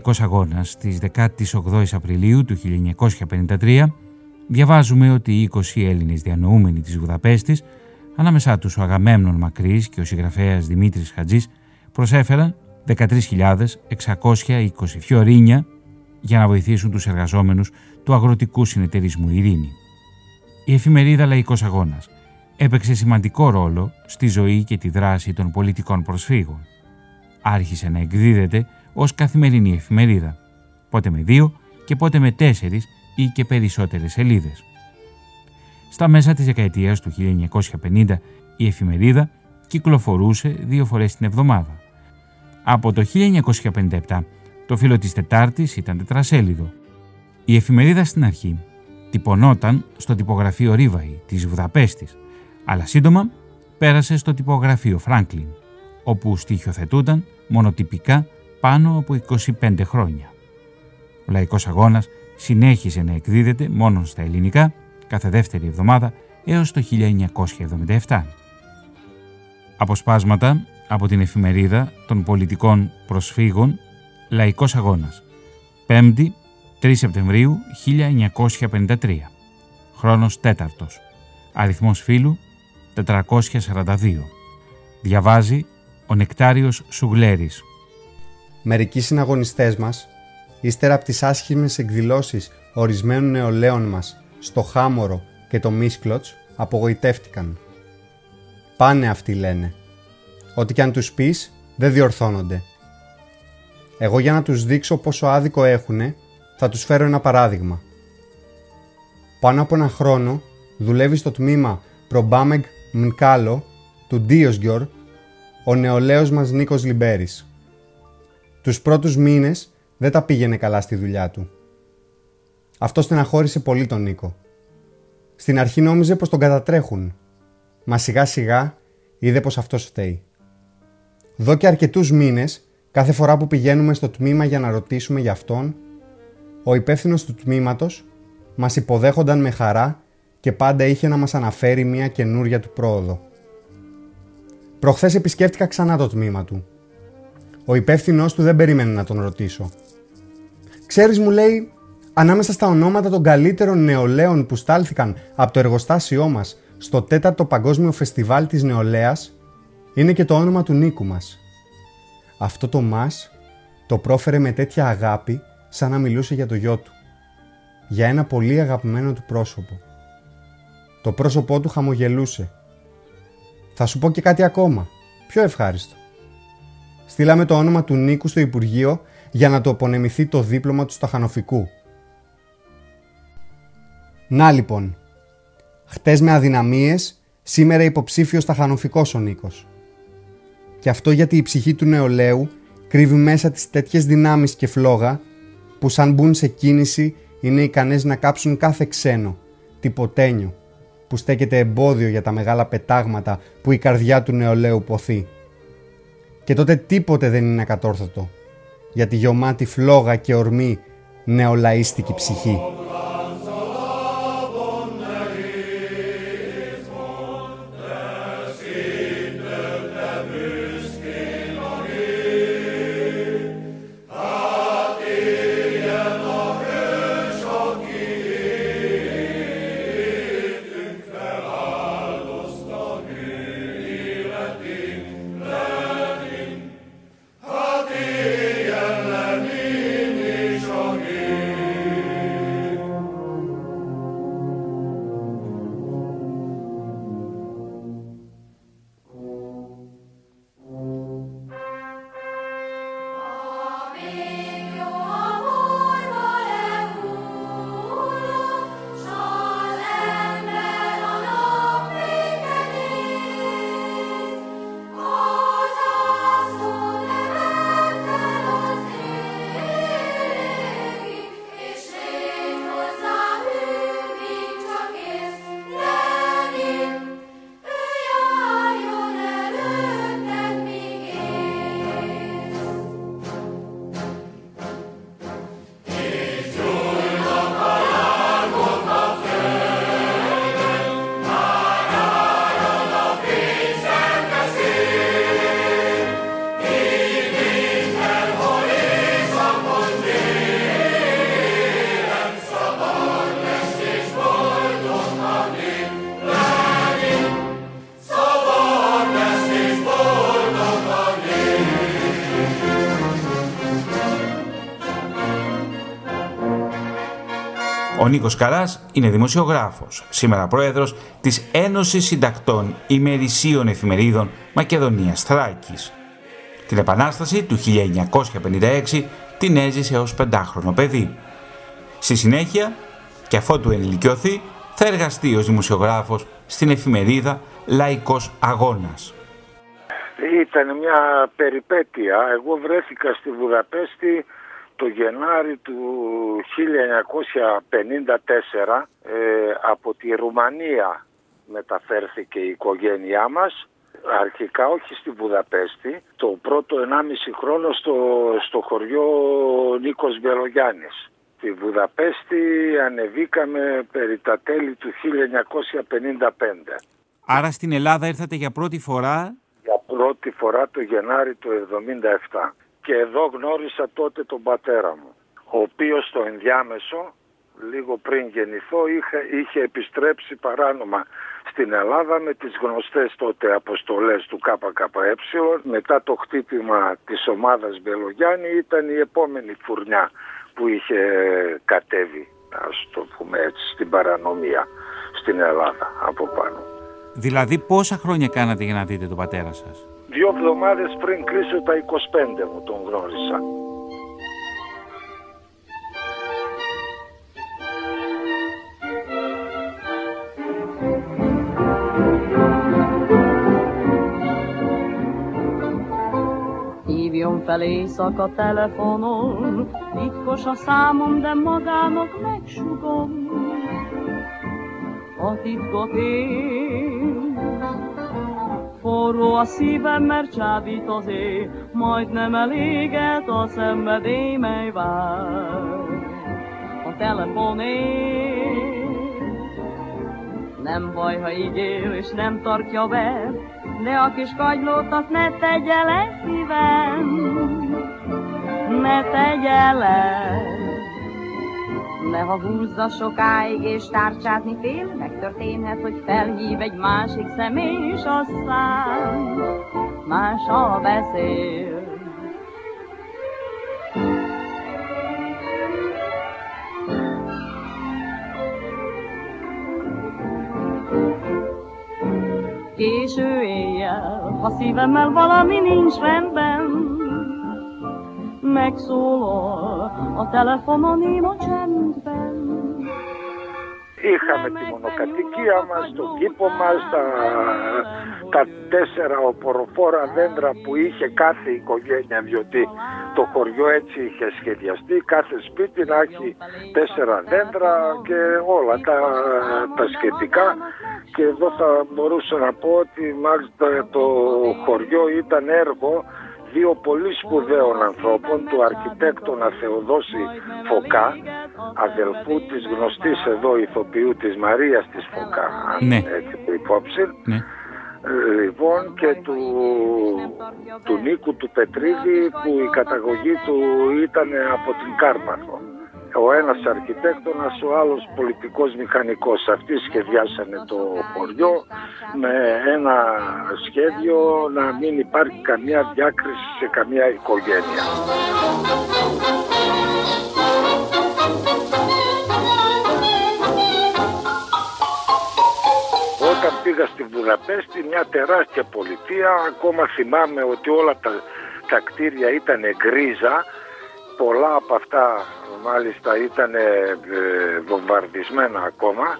εφημερίδα Λαϊκός Αγώνας της 18 Απριλίου του 1953 διαβάζουμε ότι οι 20 Έλληνες διανοούμενοι της Βουδαπέστης, ανάμεσά τους ο Αγαμέμνων Μακρύς και ο συγγραφέας Δημήτρης Χατζής, προσέφεραν 13.620 φιωρίνια για να βοηθήσουν τους εργαζόμενους του αγροτικού συνεταιρισμού Ειρήνη. Η εφημερίδα Λαϊκός Αγώνας έπαιξε σημαντικό ρόλο στη ζωή και τη δράση των πολιτικών προσφύγων. Άρχισε να εκδίδεται ως καθημερινή εφημερίδα, πότε με δύο και πότε με τέσσερις ή και περισσότερες σελίδες. Στα μέσα της δεκαετίας του 1950 η εφημερίδα κυκλοφορούσε δύο φορές την εβδομάδα. Από το 1957 το φύλλο της Τετάρτης ήταν τετρασέλιδο. Η εφημερίδα στην αρχή τυπωνόταν στο τυπογραφείο Ρίβαη της Βουδαπέστης, αλλά σύντομα πέρασε στο τυπογραφείο Φράγκλιν, όπου στοιχειοθετούνταν μονοτυπικά πάνω από 25 χρόνια. Ο Λαϊκός Αγώνας συνέχισε να εκδίδεται μόνο στα ελληνικά κάθε δεύτερη εβδομάδα έως το 1977. Αποσπάσματα από την εφημερίδα των πολιτικών προσφύγων Λαϊκός Αγώνας 5η 3 Σεπτεμβρίου 1953 Χρόνος τέταρτος Αριθμός φύλου 442 Διαβάζει ο Νεκτάριος Σουγλέρης Μερικοί συναγωνιστές μας, ύστερα από τις άσχημες εκδηλώσεις ορισμένων νεολαίων μας στο Χάμορο και το Μίσκλοτς, απογοητεύτηκαν. Πάνε αυτοί λένε. Ό,τι κι αν τους πεις, δεν διορθώνονται. Εγώ για να τους δείξω πόσο άδικο έχουνε, θα τους φέρω ένα παράδειγμα. Πάνω από ένα χρόνο δουλεύει στο τμήμα Προμπάμεγ Μνκάλο του Ντίοσγιορ ο νεολαίος μας Νίκος Λιμπέρης. Τους πρώτους μήνες δεν τα πήγαινε καλά στη δουλειά του. Αυτό στεναχώρησε πολύ τον Νίκο. Στην αρχή νόμιζε πως τον κατατρέχουν, μα σιγά σιγά είδε πως αυτός φταίει. Δω και αρκετούς μήνες, κάθε φορά που πηγαίνουμε στο τμήμα για να ρωτήσουμε για αυτόν, ο υπεύθυνος του τμήματος μας υποδέχονταν με χαρά και πάντα είχε να μας αναφέρει μια καινούρια του πρόοδο. Προχθές επισκέφτηκα ξανά το τμήμα του ο υπεύθυνός του δεν περίμενε να τον ρωτήσω. Ξέρεις, μου λέει, ανάμεσα στα ονόματα των καλύτερων νεολαίων που στάλθηκαν από το εργοστάσιό μας στο τέταρτο Παγκόσμιο Φεστιβάλ της Νεολαίας είναι και το όνομα του Νίκου μας. Αυτό το μας το πρόφερε με τέτοια αγάπη σαν να μιλούσε για το γιο του. Για ένα πολύ αγαπημένο του πρόσωπο. Το πρόσωπό του χαμογελούσε. Θα σου πω και κάτι ακόμα, πιο ευχάριστο. Στείλαμε το όνομα του Νίκου στο Υπουργείο για να το απονεμηθεί το δίπλωμα του σταχανοφικού. Να λοιπόν, χτες με αδυναμίες, σήμερα υποψήφιος σταχανοφικός ο Νίκος. Και αυτό γιατί η ψυχή του νεολαίου κρύβει μέσα τις τέτοιες δυνάμεις και φλόγα που σαν μπουν σε κίνηση είναι ικανές να κάψουν κάθε ξένο, τυποτένιο, που στέκεται εμπόδιο για τα μεγάλα πετάγματα που η καρδιά του νεολαίου ποθεί και τότε τίποτε δεν είναι ακατόρθωτο για τη γεωμάτη φλόγα και ορμή νεολαίστικη ψυχή. Ο Νίκος Καράς είναι δημοσιογράφος, σήμερα πρόεδρος της Ένωσης Συντακτών Ημερησίων Εφημερίδων Μακεδονίας Θράκης. Την Επανάσταση του 1956 την έζησε ως πεντάχρονο παιδί. Στη συνέχεια, και αφότου ενηλικιωθεί, θα εργαστεί ως δημοσιογράφος στην εφημερίδα Λαϊκός Αγώνας. Ήταν μια περιπέτεια. Εγώ βρέθηκα στη Βουδαπέστη το Γενάρη του 1954 ε, από τη Ρουμανία μεταφέρθηκε η οικογένειά μας αρχικά όχι στη Βουδαπέστη το πρώτο 1,5 χρόνο στο, στο χωριό Νίκος Μπελογιάννης Στη Βουδαπέστη ανεβήκαμε περί τα τέλη του 1955 Άρα στην Ελλάδα ήρθατε για πρώτη φορά; Για πρώτη φορά το Γενάρη του 1977 και εδώ γνώρισα τότε τον πατέρα μου, ο οποίος στο ενδιάμεσο, λίγο πριν γεννηθώ, είχε, είχε επιστρέψει παράνομα στην Ελλάδα με τις γνωστές τότε αποστολές του ΚΚΕ. Μετά το χτύπημα της ομάδας Μπελογιάννη ήταν η επόμενη φουρνιά που είχε κατέβει, ας το πούμε έτσι, στην παρανομία στην Ελλάδα από πάνω. Δηλαδή πόσα χρόνια κάνατε για να δείτε τον πατέρα σας; Δύο εβδομάδες πριν κλείσω τα 25 μου τον γνώρισα. Hívjon fel éjszaka telefonon, titkos a számom, de magának megsugom. A titkot én Forró a szívem, mert csábít az ég, majd nem eléget a szenvedély, mely vár. A telefonét nem baj, ha ígér és nem tartja be, de a kis kagylót azt ne tegye le szívem, ne tegye le. Ha húzza sokáig és tárcsázni fél, megtörténhet, hogy felhív egy másik személy, és aztán mással beszél. Késő éjjel, ha szívemmel valami nincs rendben, megszólal a telefonon én a csendben. Είχαμε τη μονοκατοικία μας, τον κήπο μας, τα, τα τέσσερα οποροφόρα δέντρα που είχε κάθε οικογένεια διότι το χωριό έτσι είχε σχεδιαστεί, κάθε σπίτι να έχει τέσσερα δέντρα και όλα τα, τα σχετικά και εδώ θα μπορούσα να πω ότι μάλιστα το χωριό ήταν έργο δύο πολύ σπουδαίων ανθρώπων, του αρχιτέκτονα Θεοδόση Φωκά, αδελφού της γνωστής εδώ ηθοποιού της Μαρίας της Φωκά, ναι. έτσι το υπόψη, ναι. Λοιπόν και του, του Νίκου του Πετρίδη που η καταγωγή του ήταν από την Κάρπαθο ο ένας αρχιτέκτονας, ο άλλος πολιτικός μηχανικός. Αυτοί σχεδιάσανε το χωριό με ένα σχέδιο να μην υπάρχει καμία διάκριση σε καμία οικογένεια. Όταν πήγα στη Βουδαπέστη, μια τεράστια πολιτεία, ακόμα θυμάμαι ότι όλα τα, τα κτίρια ήταν γκρίζα, πολλά από αυτά μάλιστα ήταν ε, βομβαρδισμένα ακόμα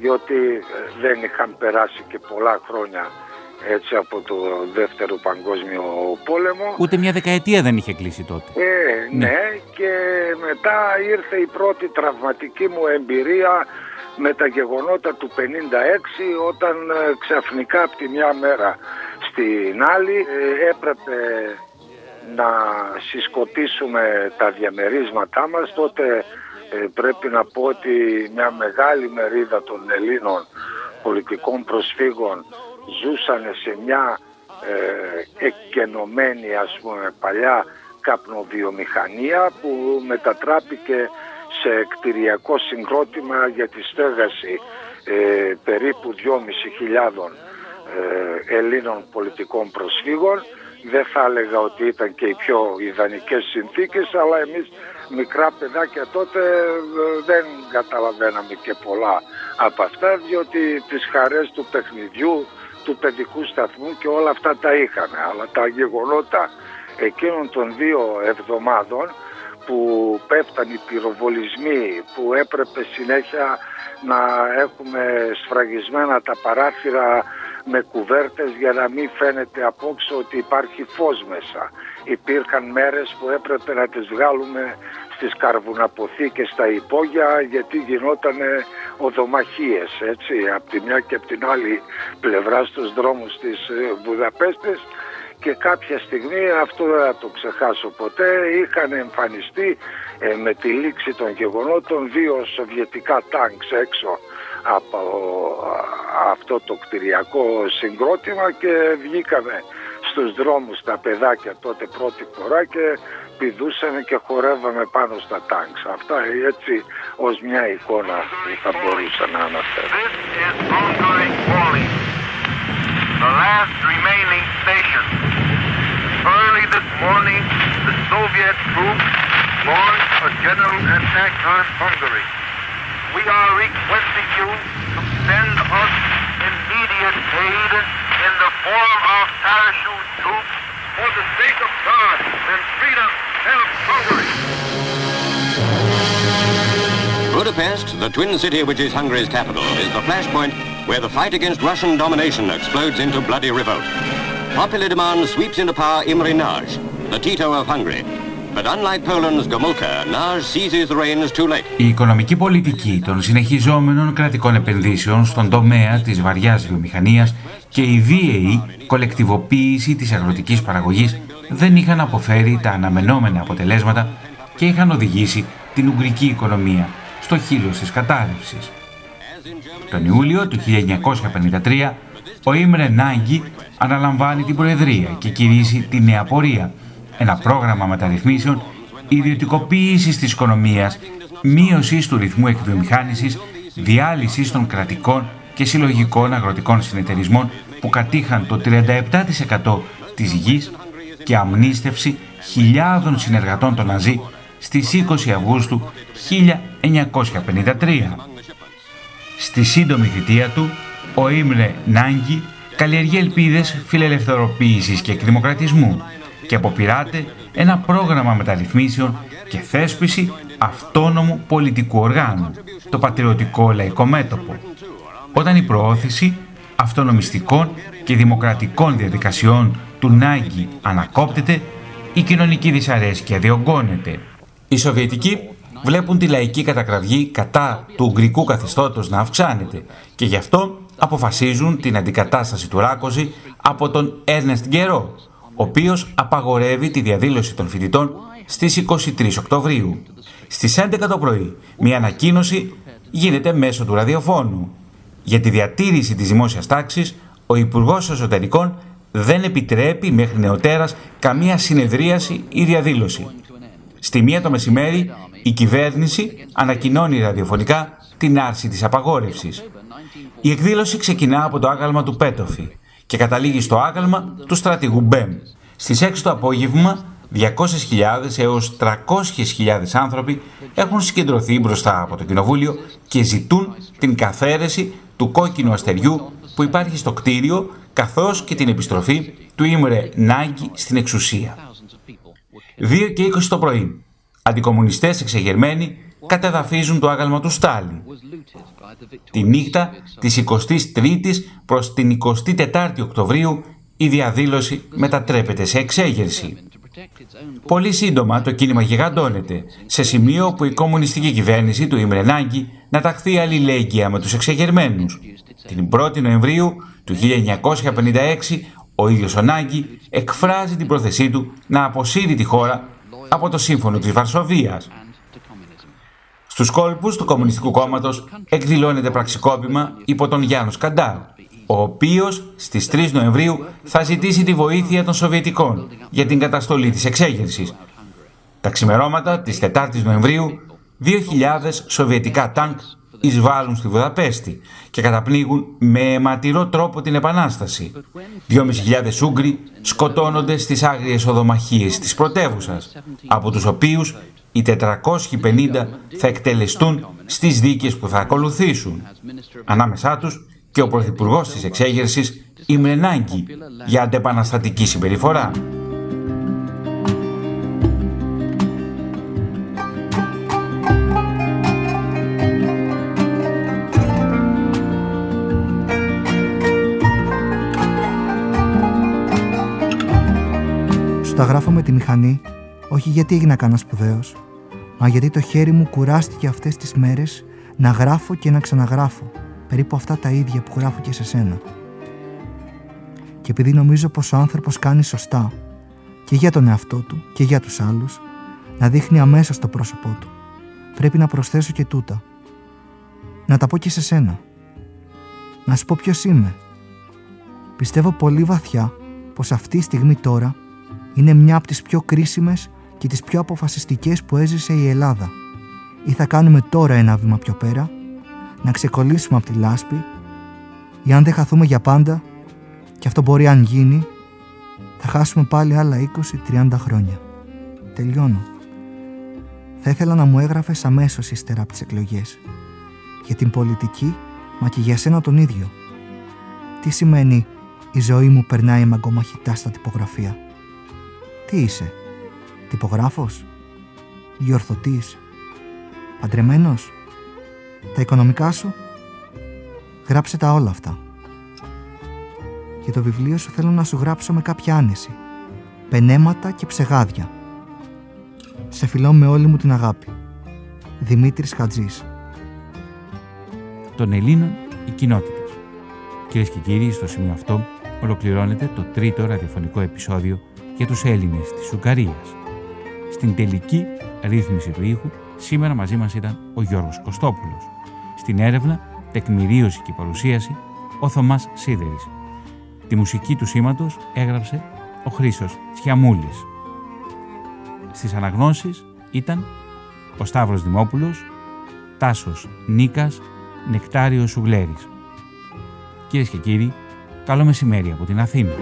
διότι ε, δεν είχαν περάσει και πολλά χρόνια έτσι από το δεύτερο παγκόσμιο πόλεμο. Ούτε μια δεκαετία δεν είχε κλείσει τότε. Ε, ναι. ναι. και μετά ήρθε η πρώτη τραυματική μου εμπειρία με τα γεγονότα του 56 όταν ε, ξαφνικά από τη μια μέρα στην άλλη έπρεπε να συσκοτήσουμε τα διαμερίσματά μας τότε ε, πρέπει να πω ότι μια μεγάλη μερίδα των Ελλήνων πολιτικών προσφύγων ζούσαν σε μια ε, εκκενωμένη ας πούμε παλιά καπνοβιομηχανία που μετατράπηκε σε κτηριακό συγκρότημα για τη στέγαση ε, περίπου 2.500 ε, Ελλήνων πολιτικών προσφύγων δεν θα έλεγα ότι ήταν και οι πιο ιδανικές συνθήκες αλλά εμείς μικρά παιδάκια τότε ε, δεν καταλαβαίναμε και πολλά από αυτά διότι τις χαρές του παιχνιδιού, του παιδικού σταθμού και όλα αυτά τα είχαμε. Αλλά τα γεγονότα εκείνων των δύο εβδομάδων που πέφταν οι πυροβολισμοί, που έπρεπε συνέχεια να έχουμε σφραγισμένα τα παράθυρα με κουβέρτες για να μην φαίνεται απόψε ότι υπάρχει φως μέσα. Υπήρχαν μέρες που έπρεπε να τις βγάλουμε στις καρβουναποθήκες στα υπόγεια γιατί γινόταν οδομαχίες έτσι από τη μια και από την άλλη πλευρά στους δρόμους της ε, Βουδαπέστης και κάποια στιγμή αυτό δεν θα το ξεχάσω ποτέ είχαν εμφανιστεί ε, με τη λήξη των γεγονότων δύο σοβιετικά τάγκς έξω από αυτό το κτηριακό συγκρότημα και βγήκαμε στους δρόμους τα παιδάκια τότε πρώτη φορά και πηδούσαμε και χορεύαμε πάνω στα τάγκς. Αυτά έτσι ως μια εικόνα που θα μπορούσα να αναφέρω. the last remaining station. Early this morning, the Soviet troops launched a general attack on Hungary. We are requesting you to send us immediate aid in the form of parachute troops for the sake of God and freedom. Help Hungary! Budapest, the twin city which is Hungary's capital, is the flashpoint where the fight against Russian domination explodes into bloody revolt. Popular demand sweeps into power Imre Nagy, the Tito of Hungary. But unlike Poland's Gomulka, Nagy seizes the reins too late. Η οικονομική πολιτική των συνεχιζόμενων κρατικών επενδύσεων στον τομέα της βαριάς βιομηχανίας και η βίαιη κολεκτιβοποίηση της αγροτικής παραγωγής δεν είχαν αποφέρει τα αναμενόμενα αποτελέσματα και είχαν οδηγήσει την Ουγγρική οικονομία στο χείλος της κατάρρευσης. Τον Ιούλιο του 1953 ο Ήμρε Νάγκη αναλαμβάνει την Προεδρία και κηρύσσει τη Νέα Πορεία, ένα πρόγραμμα μεταρρυθμίσεων ιδιωτικοποίησης της οικονομίας, μείωσης του ρυθμού εκβιομηχάνησης, διάλυσης των κρατικών και συλλογικών αγροτικών συνεταιρισμών που κατήχαν το 37% της γης και αμνίστευση χιλιάδων συνεργατών των Ναζί στις 20 Αυγούστου 1953. Στη σύντομη θητεία του, ο Ήμρε Νάγκη καλλιεργεί ελπίδες φιλελευθεροποίησης και εκδημοκρατισμού και αποπειράται ένα πρόγραμμα μεταρρυθμίσεων και θέσπιση αυτόνομου πολιτικού οργάνου, το Πατριωτικό Λαϊκό Μέτωπο. Όταν η προώθηση αυτονομιστικών και δημοκρατικών διαδικασιών του Νάγκη ανακόπτεται, η κοινωνική δυσαρέσκεια διωγγώνεται. Οι Σοβιετικοί βλέπουν τη λαϊκή κατακραυγή κατά του Ουγγρικού καθεστώτος να αυξάνεται και γι' αυτό αποφασίζουν την αντικατάσταση του Ράκοζη από τον Έρνεστ Γκερό, ο οποίος απαγορεύει τη διαδήλωση των φοιτητών στις 23 Οκτωβρίου. Στις 11 το πρωί, μια ανακοίνωση γίνεται μέσω του ραδιοφώνου. Για τη διατήρηση της δημόσιας τάξης, ο Υπουργός Εσωτερικών δεν επιτρέπει μέχρι νεοτέρας καμία συνεδρίαση ή διαδήλωση. Στη μία το μεσημέρι η κυβέρνηση ανακοινώνει ραδιοφωνικά την άρση της απαγόρευσης. Η εκδήλωση ξεκινά από το άγαλμα του Πέτοφη και καταλήγει στο άγαλμα του στρατηγού Μπέμ. Στις 6 το απόγευμα 200.000 έως 300.000 άνθρωποι έχουν συγκεντρωθεί μπροστά από το Κοινοβούλιο και ζητούν την καθαίρεση του κόκκινου αστεριού που υπάρχει στο κτίριο καθώς και την επιστροφή του Ήμρε Νάγκη στην εξουσία. 2 και 20 το πρωί αντικομουνιστές εξεγερμένοι κατεδαφίζουν το άγαλμα του Στάλιν. Τη νύχτα της 23ης προς την 24η Οκτωβρίου η διαδήλωση μετατρέπεται σε εξέγερση. Πολύ σύντομα το κίνημα γιγαντώνεται, σε σημείο που η κομμουνιστική κυβέρνηση του Ιμρενάγκη να ταχθεί αλληλέγγυα με τους εξεγερμένους. Την 1η Νοεμβρίου του 1956 ο ίδιος ο Νάγκη εκφράζει την πρόθεσή του να αποσύρει τη χώρα από το Σύμφωνο της Βαρσοβίας. Στους κόλπους του Κομμουνιστικού Κόμματος εκδηλώνεται πραξικόπημα υπό τον Γιάννος Σκαντάρ, ο οποίος στις 3 Νοεμβρίου θα ζητήσει τη βοήθεια των Σοβιετικών για την καταστολή της εξέγερσης. Τα ξημερώματα της 4ης Νοεμβρίου, 2.000 Σοβιετικά τάγκ εισβάλλουν στη Βουδαπέστη και καταπνίγουν με αιματηρό τρόπο την Επανάσταση. 2.500 Ούγγροι σκοτώνονται στις άγριες οδομαχίες της πρωτεύουσας, από τους οποίους οι 450 θα εκτελεστούν στις δίκες που θα ακολουθήσουν. Ανάμεσά τους και ο Πρωθυπουργός της Εξέγερσης Ημρενάγκη για αντεπαναστατική συμπεριφορά. τα γράφω με τη μηχανή, όχι γιατί έγινα κανένας σπουδαίος, μα γιατί το χέρι μου κουράστηκε αυτές τις μέρες να γράφω και να ξαναγράφω, περίπου αυτά τα ίδια που γράφω και σε σένα. Και επειδή νομίζω πως ο άνθρωπος κάνει σωστά και για τον εαυτό του και για τους άλλους, να δείχνει αμέσως το πρόσωπό του. Πρέπει να προσθέσω και τούτα. Να τα πω και σε σένα. Να σου πω ποιος είμαι. Πιστεύω πολύ βαθιά πως αυτή η στιγμή τώρα είναι μια από τις πιο κρίσιμες και τις πιο αποφασιστικές που έζησε η Ελλάδα. Ή θα κάνουμε τώρα ένα βήμα πιο πέρα, να ξεκολλήσουμε από τη λάσπη, ή αν δεν χαθούμε για πάντα, και αυτό μπορεί αν γίνει, θα χάσουμε πάλι άλλα 20-30 χρόνια. Τελειώνω. Θα ήθελα να μου έγραφες αμέσως ύστερα από τις εκλογές. Για την πολιτική, μα και για σένα τον ίδιο. Τι σημαίνει η ζωή μου περνάει μαγκομαχητά στα τυπογραφία. Τι είσαι, τυπογράφος, διορθωτής, παντρεμένος, τα οικονομικά σου, γράψε τα όλα αυτά. Για το βιβλίο σου θέλω να σου γράψω με κάποια άνεση, πενέματα και ψεγάδια. Σε φιλώ με όλη μου την αγάπη. Δημήτρης Χατζής. Των Ελλήνων η κοινότητα. Κυρίες και κύριοι, στο σημείο αυτό ολοκληρώνεται το τρίτο ραδιοφωνικό επεισόδιο για τους Έλληνες της Ουγγαρίας. Στην τελική ρύθμιση του ήχου, σήμερα μαζί μας ήταν ο Γιώργος Κωστόπουλος. Στην έρευνα, τεκμηρίωση και παρουσίαση, ο Θωμάς Σίδερης. Τη μουσική του σήματος έγραψε ο Χρήστος Τσιαμούλης. Στις αναγνώσεις ήταν ο Σταύρος Δημόπουλος, Τάσος Νίκας, Νεκτάριος Σουγλέρης. Κυρίες και κύριοι, καλό μεσημέρι από την Αθήνα.